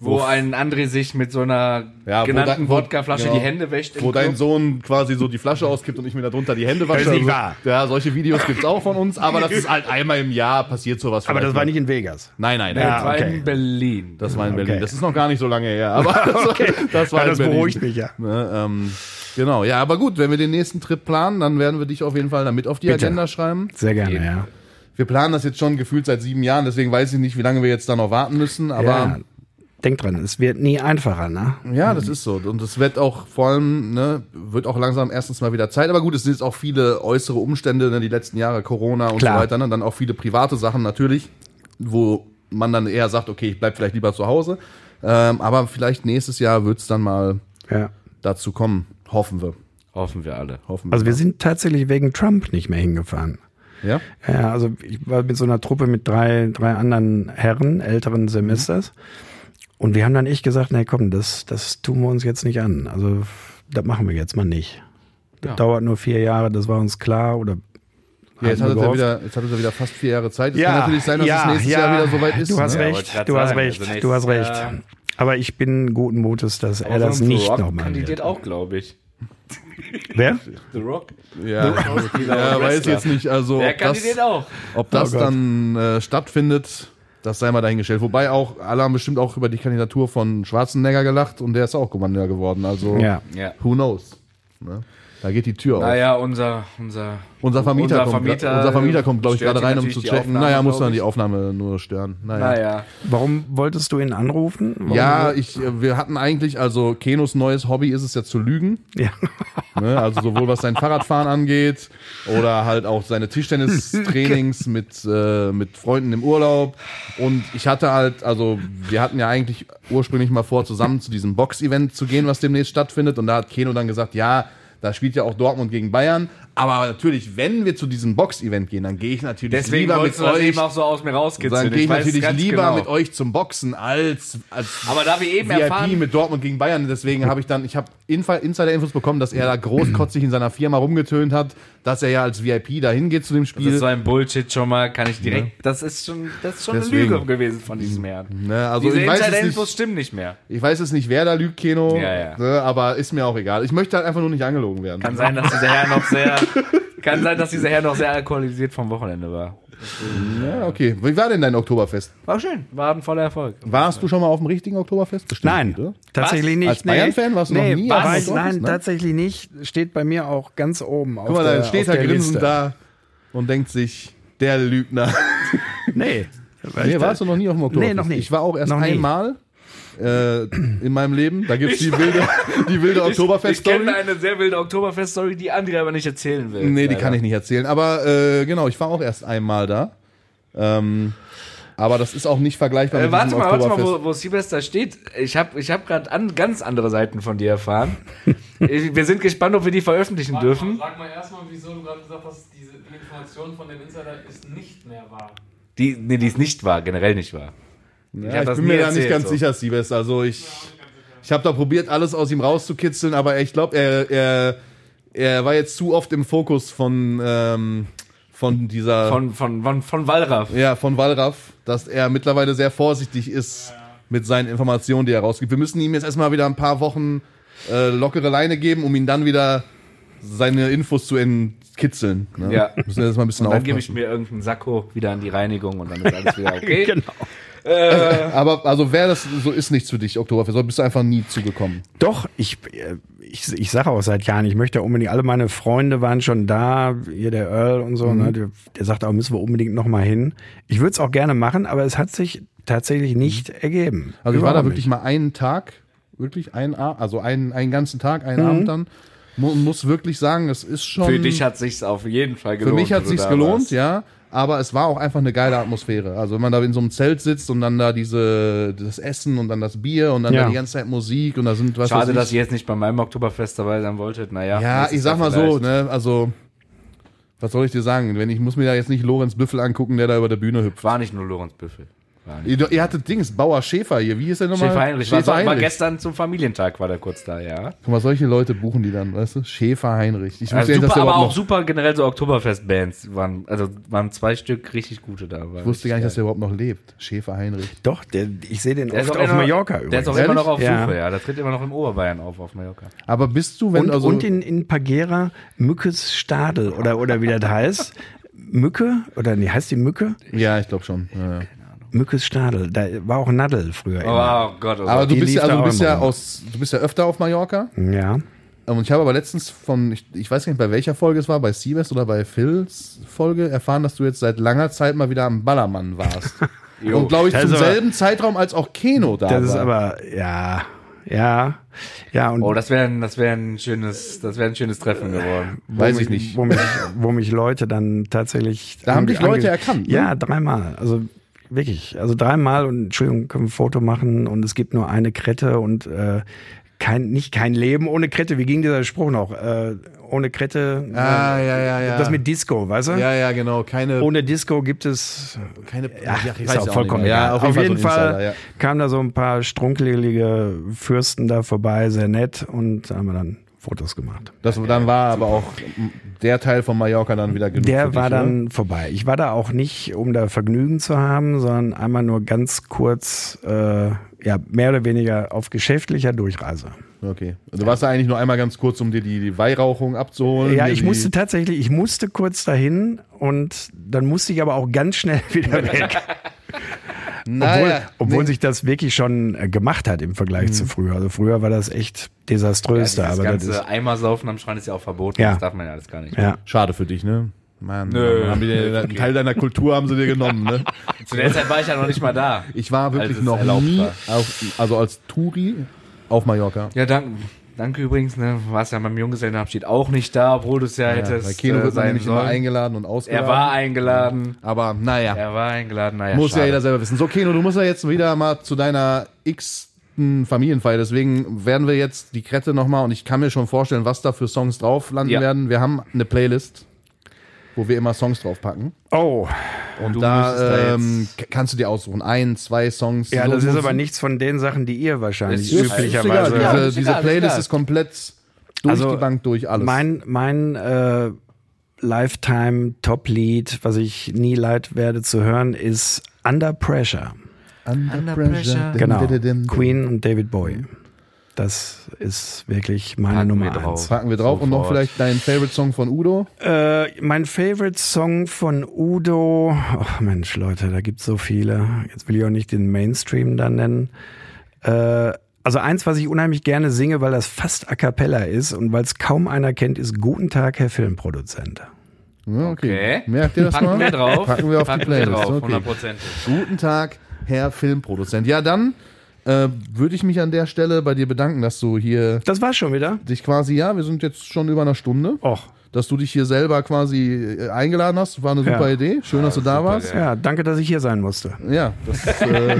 Wo ein André sich mit so einer Ja, genannten dein- wo- Wodkaflasche genau. die Hände wäscht. Wo dein. Sohn quasi so die Flasche auskippt und ich mir darunter die Hände wasche. Das ist nicht Also, wahr. Ja, solche Videos gibt's auch von uns, aber das ist halt einmal im Jahr passiert sowas. Aber das war nicht in Vegas. Nein, nein, Das nein. war okay. in Berlin. Das war in Berlin. Okay. Das ist noch gar nicht so lange her, aber <laughs> das, war- <laughs> das war Ja, in das beruhigt mich ja. Ne, ähm, genau, ja, aber gut, wenn wir den nächsten Trip planen, dann werden wir dich auf jeden Fall da mit auf die Bitte. Agenda schreiben. Sehr gerne, ja. Wir planen das jetzt schon gefühlt seit sieben Jahren, deswegen weiß ich nicht, wie lange wir jetzt da noch warten müssen, aber ja. Denk dran, es wird nie einfacher, ne? Ja, das ist so. Und es wird auch vor allem, ne, wird auch langsam erstens mal wieder Zeit. Aber gut, es sind jetzt auch viele äußere Umstände, ne, die letzten Jahre, Corona und Klar. so weiter. Ne, dann auch viele private Sachen natürlich, wo man dann eher sagt, okay, ich bleib vielleicht lieber zu Hause. Ähm, aber vielleicht nächstes Jahr wird's dann mal Ja. dazu kommen. Hoffen wir. Hoffen wir alle. Hoffen wir. Also wir sind tatsächlich wegen Trump nicht mehr hingefahren. ja? Ja, also ich war mit so einer Truppe mit drei, drei anderen Herren älteren Semesters. Und wir haben dann echt gesagt, nee, komm, das, das tun wir uns jetzt nicht an. Also das machen wir jetzt mal nicht. Das Ja. dauert nur vier Jahre, das war uns klar. Oder Ja, jetzt hat er wieder, jetzt hat er wieder fast vier Jahre Zeit. Es kann natürlich sein, dass es nächstes Jahr wieder soweit ist. Du hast ne? Ja, recht, du hast recht, also du hast recht. Aber ich bin guten Mutes, dass er Aber das ein The nicht Rock nochmal kandidiert wird. auch, glaube ich. Wer? The Rock. Ja, ja weiß jetzt nicht, also Der ob das, kandidiert auch. ob das Oh dann äh, stattfindet, das sei mal dahingestellt. Wobei auch, alle haben bestimmt auch über die Kandidatur von Schwarzenegger gelacht und der ist auch Gouverneur geworden. Also, Ja. Ja. who knows? Ne? Da geht die Tür auf. Naja, unser, unser, Unser Vermieter unser kommt, Vermieter, unser Vermieter kommt, glaube ich, gerade rein, um zu checken. Aufnahme, naja, muss dann die. Aufnahme nur stören. Naja. Naja. Warum wolltest du ihn anrufen? Warum? Ja, ich, äh, wir hatten eigentlich, also Kenos neues Hobby ist es ja zu lügen. ja. <laughs> Ne? Also sowohl was sein Fahrradfahren angeht oder halt auch seine Tischtennistrainings <laughs> mit, äh, mit Freunden im Urlaub. Und ich hatte halt, also wir hatten ja eigentlich ursprünglich mal vor, zusammen zu diesem Box-Event zu gehen, was demnächst stattfindet. Und da hat Keno dann gesagt, ja, da spielt ja auch Dortmund gegen Bayern. Aber natürlich, wenn wir zu diesem Box-Event gehen, dann gehe ich natürlich Deswegen lieber mit das euch. eben auch so aus mir rauskitzeln. Dann gehe ich es natürlich lieber genau. mit euch zum Boxen als, als Aber da wir eben VIP erfahren, mit Dortmund gegen Bayern. Deswegen habe ich dann, ich habe Insider-Infos bekommen, dass er da großkotzig in seiner Firma rumgetönt hat, dass er ja als VIP dahin geht zu dem das Spiel. ist so ein Bullshit schon mal, kann ich direkt, das ist schon, das ist schon Deswegen. eine Lüge gewesen von diesem Herrn. Ne, also Diese ich Insider-Infos nicht, stimmen nicht mehr. ich weiß es nicht, wer da lügt, Keno, Ja, ja. Ne, aber ist mir auch egal. Ich möchte halt einfach nur nicht angelogen werden. Kann sein, dass dieser Herr noch sehr, kann sein, dass dieser Herr noch sehr alkoholisiert vom Wochenende war. Ja, okay. Wie war denn dein Oktoberfest? War schön, war ein voller Erfolg. Warst du schon mal auf dem richtigen Oktoberfest? Bestimmt, Nein, oder? tatsächlich nicht. Als Bayern-Fan warst du noch nee, nie war auf dem Oktoberfest, Nein, ne? tatsächlich nicht. Steht bei mir auch ganz oben auf Guck mal, der, dann steht auf er grinsend da und denkt sich, der Lügner. Nee. Nee, warst du noch nie auf dem Oktoberfest? Nee, noch nicht. Ich war auch erst Noch nie. Äh, in meinem Leben. Da gibt's die wilde, die wilde <laughs> Ich Oktoberfest-Story. kenne eine sehr wilde Oktoberfest-Story, die André aber nicht erzählen will. Nee, die Leider. kann ich nicht erzählen. Aber äh, genau, ich war auch erst einmal da. Ähm, aber das ist auch nicht vergleichbar Äh, mit warte mal, warte mal, wo, wo Silvester steht. Ich habe ich hab gerade an, ganz andere Seiten von dir erfahren. <laughs> Ich- wir sind gespannt, ob wir die veröffentlichen Warte mal, dürfen. Sag mal erstmal, wieso du gerade gesagt hast, diese, die Information von dem Insider ist nicht mehr wahr. Die, nee, die ist nicht wahr, generell nicht wahr. Ja, ich das bin mir da nicht ganz so. sicher, Siebes. Also ich, ich habe da probiert, alles aus ihm rauszukitzeln, aber ich glaube, er, er, er war jetzt zu oft im Fokus von, ähm, von dieser, Von, von, von, von Wallraff. ja, von Wallraff, dass er mittlerweile sehr vorsichtig ist mit seinen Informationen, die er rausgibt. Wir müssen ihm jetzt erstmal wieder ein paar Wochen äh, lockere Leine geben, um ihn dann wieder seine Infos zu entkitzeln. Ne? Ja. Müssen wir jetzt mal ein bisschen Und dann aufpassen. gebe ich mir irgendeinen Sakko wieder an die Reinigung und dann ist alles wieder <laughs> okay. Genau. Aber also wer das so ist nichts für dich, Oktoberfest, so bist du einfach nie zugekommen. Doch, ich, äh, ich, ich sage auch seit Jahren, ich möchte unbedingt, alle meine Freunde waren schon da, hier der Earl und so, Mhm. ne, der, der sagt auch, müssen wir unbedingt noch mal hin. Ich würde es auch gerne machen, aber es hat sich tatsächlich nicht ergeben. Mhm. Also ich war da wirklich mal einen Tag, wirklich einen Abend, also einen, einen ganzen Tag, einen Mhm. Abend dann. Mu muss wirklich sagen, es ist schon. Für dich hat sich's auf jeden Fall für gelohnt. mich hat sich's gelohnt, warst. ja. Aber es war auch einfach eine geile Atmosphäre. Also wenn man da in so einem Zelt sitzt und dann da diese das Essen und dann das Bier und dann Ja. da die ganze Zeit Musik und da sind was Schade, weiß dass ihr jetzt nicht bei meinem Oktoberfest dabei sein wolltet. Naja. Ja, ich sag mal so, vielleicht. ne, also was soll ich dir sagen? Wenn ich muss mir da jetzt nicht Lorenz Büffel angucken, der da über der Bühne hüpft. War nicht nur Lorenz Büffel. Gar nicht. Ihr, ihr hattet Dings, Bauer Schäfer hier. Wie ist der nochmal? Schäfer Heinrich. War, Schäfer war Heinrich. gestern zum Familientag, war der kurz da, ja. Guck mal, solche Leute buchen die dann, weißt du? Schäfer Heinrich. Ich wusste Also nicht, dass super, der aber auch noch, super generell so Oktoberfest-Bands waren, also waren zwei Stück richtig gute da. ich wusste gar nicht, dass der überhaupt noch lebt. Schäfer Heinrich. Doch, der, ich sehe den der ist oft auch auf immer, Mallorca Der übrigens. ist auch Ehrlich? immer noch auf Ja. Suche, ja. Der tritt immer noch im Oberbayern auf, auf Mallorca. Aber bist du, wenn und, also. und in, in Pagera Mückes Stadel oder, oder wie das heißt. Mücke? Oder nee, heißt die Mücke? ja, ich glaube schon. Ja, ja. Mückes Stadel. Da war auch Nadel früher. immer. Oh Gott, oh Aber du die bist also du bist ja aus, du bist ja öfter auf Mallorca. Ja. Und ich habe aber letztens von, ich, ich weiß nicht bei welcher Folge es war, bei Seabass oder bei Phils Folge, erfahren, dass du jetzt seit langer Zeit mal wieder am Ballermann warst. <laughs> Und glaube ich Das zum ist aber- selben Zeitraum als auch Keno da Das ist war. aber, ja, ja, ja. Und Oh, das wäre ein, das wär ein schönes, das wäre ein schönes Treffen geworden. wo weiß mich, ich nicht. Wo mich, wo mich Leute dann tatsächlich. Da haben dich Leute erkannt, ne? Ja, dreimal. Also wirklich. Also dreimal und Entschuldigung, können wir ein Foto machen und es gibt nur eine Krette und äh, kein, nicht kein Leben ohne Krette. Wie ging dieser Spruch noch? Äh, ohne Krette. Ah, äh, ja, ja, ja. Das mit Disco, weißt du? ja, ja, genau. Keine, Ohne Disco gibt es keine, ja, ich ist weiß auch vollkommen nicht. Ja, auf jeden, so ein Fall Insider, ja. kamen da so ein paar strunkelige Fürsten da vorbei, sehr nett und haben wir dann Fotos gemacht. Das, dann war aber auch der Teil von Mallorca dann wieder genug. für Der dich, war oder? dann vorbei. Ich war da auch nicht, um da Vergnügen zu haben, sondern einmal nur ganz kurz, äh, ja, mehr oder weniger auf geschäftlicher Durchreise. Okay. Du warst da eigentlich nur einmal ganz kurz, um dir die, die Weihrauchung abzuholen. Ja, ich musste tatsächlich, ich musste kurz dahin und dann musste ich aber auch ganz schnell <laughs> wieder weg. <laughs> Obwohl, Naja, obwohl nee. sich das wirklich schon äh, gemacht hat im Vergleich zu früher. Also früher war das echt desaströs da, das aber das ganze Eimersaufen am Strand ist ja auch verboten. Ja. Das darf man ja alles gar nicht. ja. Schade für dich, ne? Mann, Nö. Mann, haben die einen Teil deiner Kultur haben sie dir genommen, ne? <laughs> Zu der Zeit war ich ja noch nicht mal da. Ich war wirklich noch nie, auf, also als Touri auf Mallorca. Ja, danke. Danke übrigens, ne? Warst ja beim Junggesellenabschied auch nicht da, obwohl du es ja, Ja, hättest bei Keno äh, wird man nämlich immer eingeladen und ausgeladen. Er war eingeladen. Aber naja, Er war eingeladen, naja. muss ja schade. jeder selber wissen. So, Keno, du musst ja jetzt wieder mal zu deiner x-ten Familienfeier. Deswegen werden wir jetzt die Krette nochmal und ich kann mir schon vorstellen, was da für Songs drauf landen Ja. werden. Wir haben eine Playlist, wo wir immer Songs draufpacken. Oh, Und Du müsstest da da ähm, kannst du dir aussuchen. Ein, zwei Songs. ja, So das ist aber nichts von den Sachen, die ihr wahrscheinlich Ist- üblicherweise. Ist egal. Ja, diese, diese Playlist ist komplett durch Also, die Bank durch alles. Mein, mein äh, Lifetime Top-Lied, was ich nie leid werde zu hören, ist Under Pressure. Under, Pressure. Dim, Genau. Queen und David Bowie. Das ist wirklich meine Packen Nummer wir drauf. eins. Packen wir drauf und noch Sofort. vielleicht dein Favorite Song von Udo. Äh, mein Favorite Song von Udo. Ach Mensch, Leute, da gibt's so viele. Jetzt will ich auch nicht den Mainstream da nennen. Äh, also eins, was ich unheimlich gerne singe, weil das fast a cappella ist und weil es kaum einer kennt, ist Guten Tag, Herr Filmproduzent. Ja, Okay. Merkt ihr das Packen mal? wir drauf. Packen wir auf die Packen Playlist. Wir drauf, okay. 100%. Guten Tag, Herr Filmproduzent. Ja, dann äh, würde ich mich an der Stelle bei dir bedanken, dass du hier Das war's schon wieder. dich quasi, ja, wir sind jetzt schon über einer Stunde, Och. dass du dich hier selber quasi äh, eingeladen hast. War eine super Ja. Idee. Schön, dass du da warst. Ja, danke, dass ich hier sein musste. Ja, das ist, äh,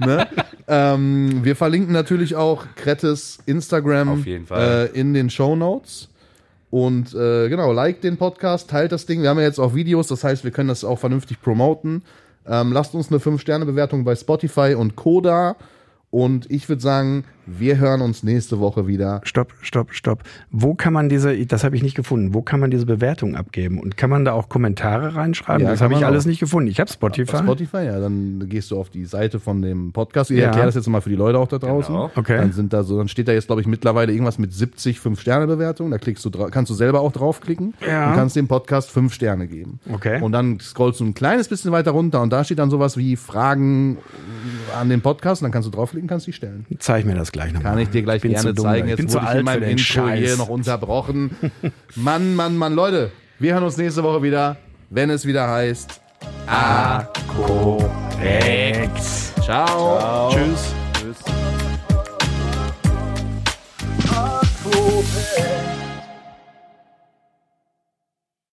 <laughs> ne? ähm, wir verlinken natürlich auch Krettes Instagram Auf jeden Fall. Äh, in den Show Notes. Und äh, genau, like den Podcast, teilt das Ding. Wir haben ja jetzt auch Videos, das heißt, wir können das auch vernünftig promoten. Ähm, lasst uns eine 5-Sterne-Bewertung bei Spotify und Koda. Und ich würde sagen, wir hören uns nächste Woche wieder. Stopp, stopp, stopp. Wo kann man diese, das habe ich nicht gefunden, wo kann man diese Bewertung abgeben? Und kann man da auch Kommentare reinschreiben? Ja, das habe ich alles auch. nicht gefunden. Ich habe Spotify. Auf Spotify, ja, dann gehst du auf die Seite von dem Podcast. Ich Ja. erkläre das jetzt mal für die Leute auch da draußen. Genau. Okay. Dann sind da so, dann steht da jetzt, glaube ich, mittlerweile irgendwas mit 70 5-Sterne-Bewertungen. Da klickst du kannst du selber auch draufklicken Ja. und kannst dem Podcast 5 Sterne geben. Okay. Und dann scrollst du ein kleines bisschen weiter runter und da steht dann sowas wie Fragen an den Podcast und dann kannst du draufklicken, kannst die stellen. Zeig mir das gleich nochmal. Kann ich dir gleich bin gerne zu zeigen. Ich Jetzt bin zu wurde ich alt in meinem Intro Scheiß. hier noch unterbrochen. <laughs> Mann, Mann, Mann, Leute, wir hören uns nächste Woche wieder, wenn es wieder heißt A korrekt. Ciao. Tschüss. Tschüss.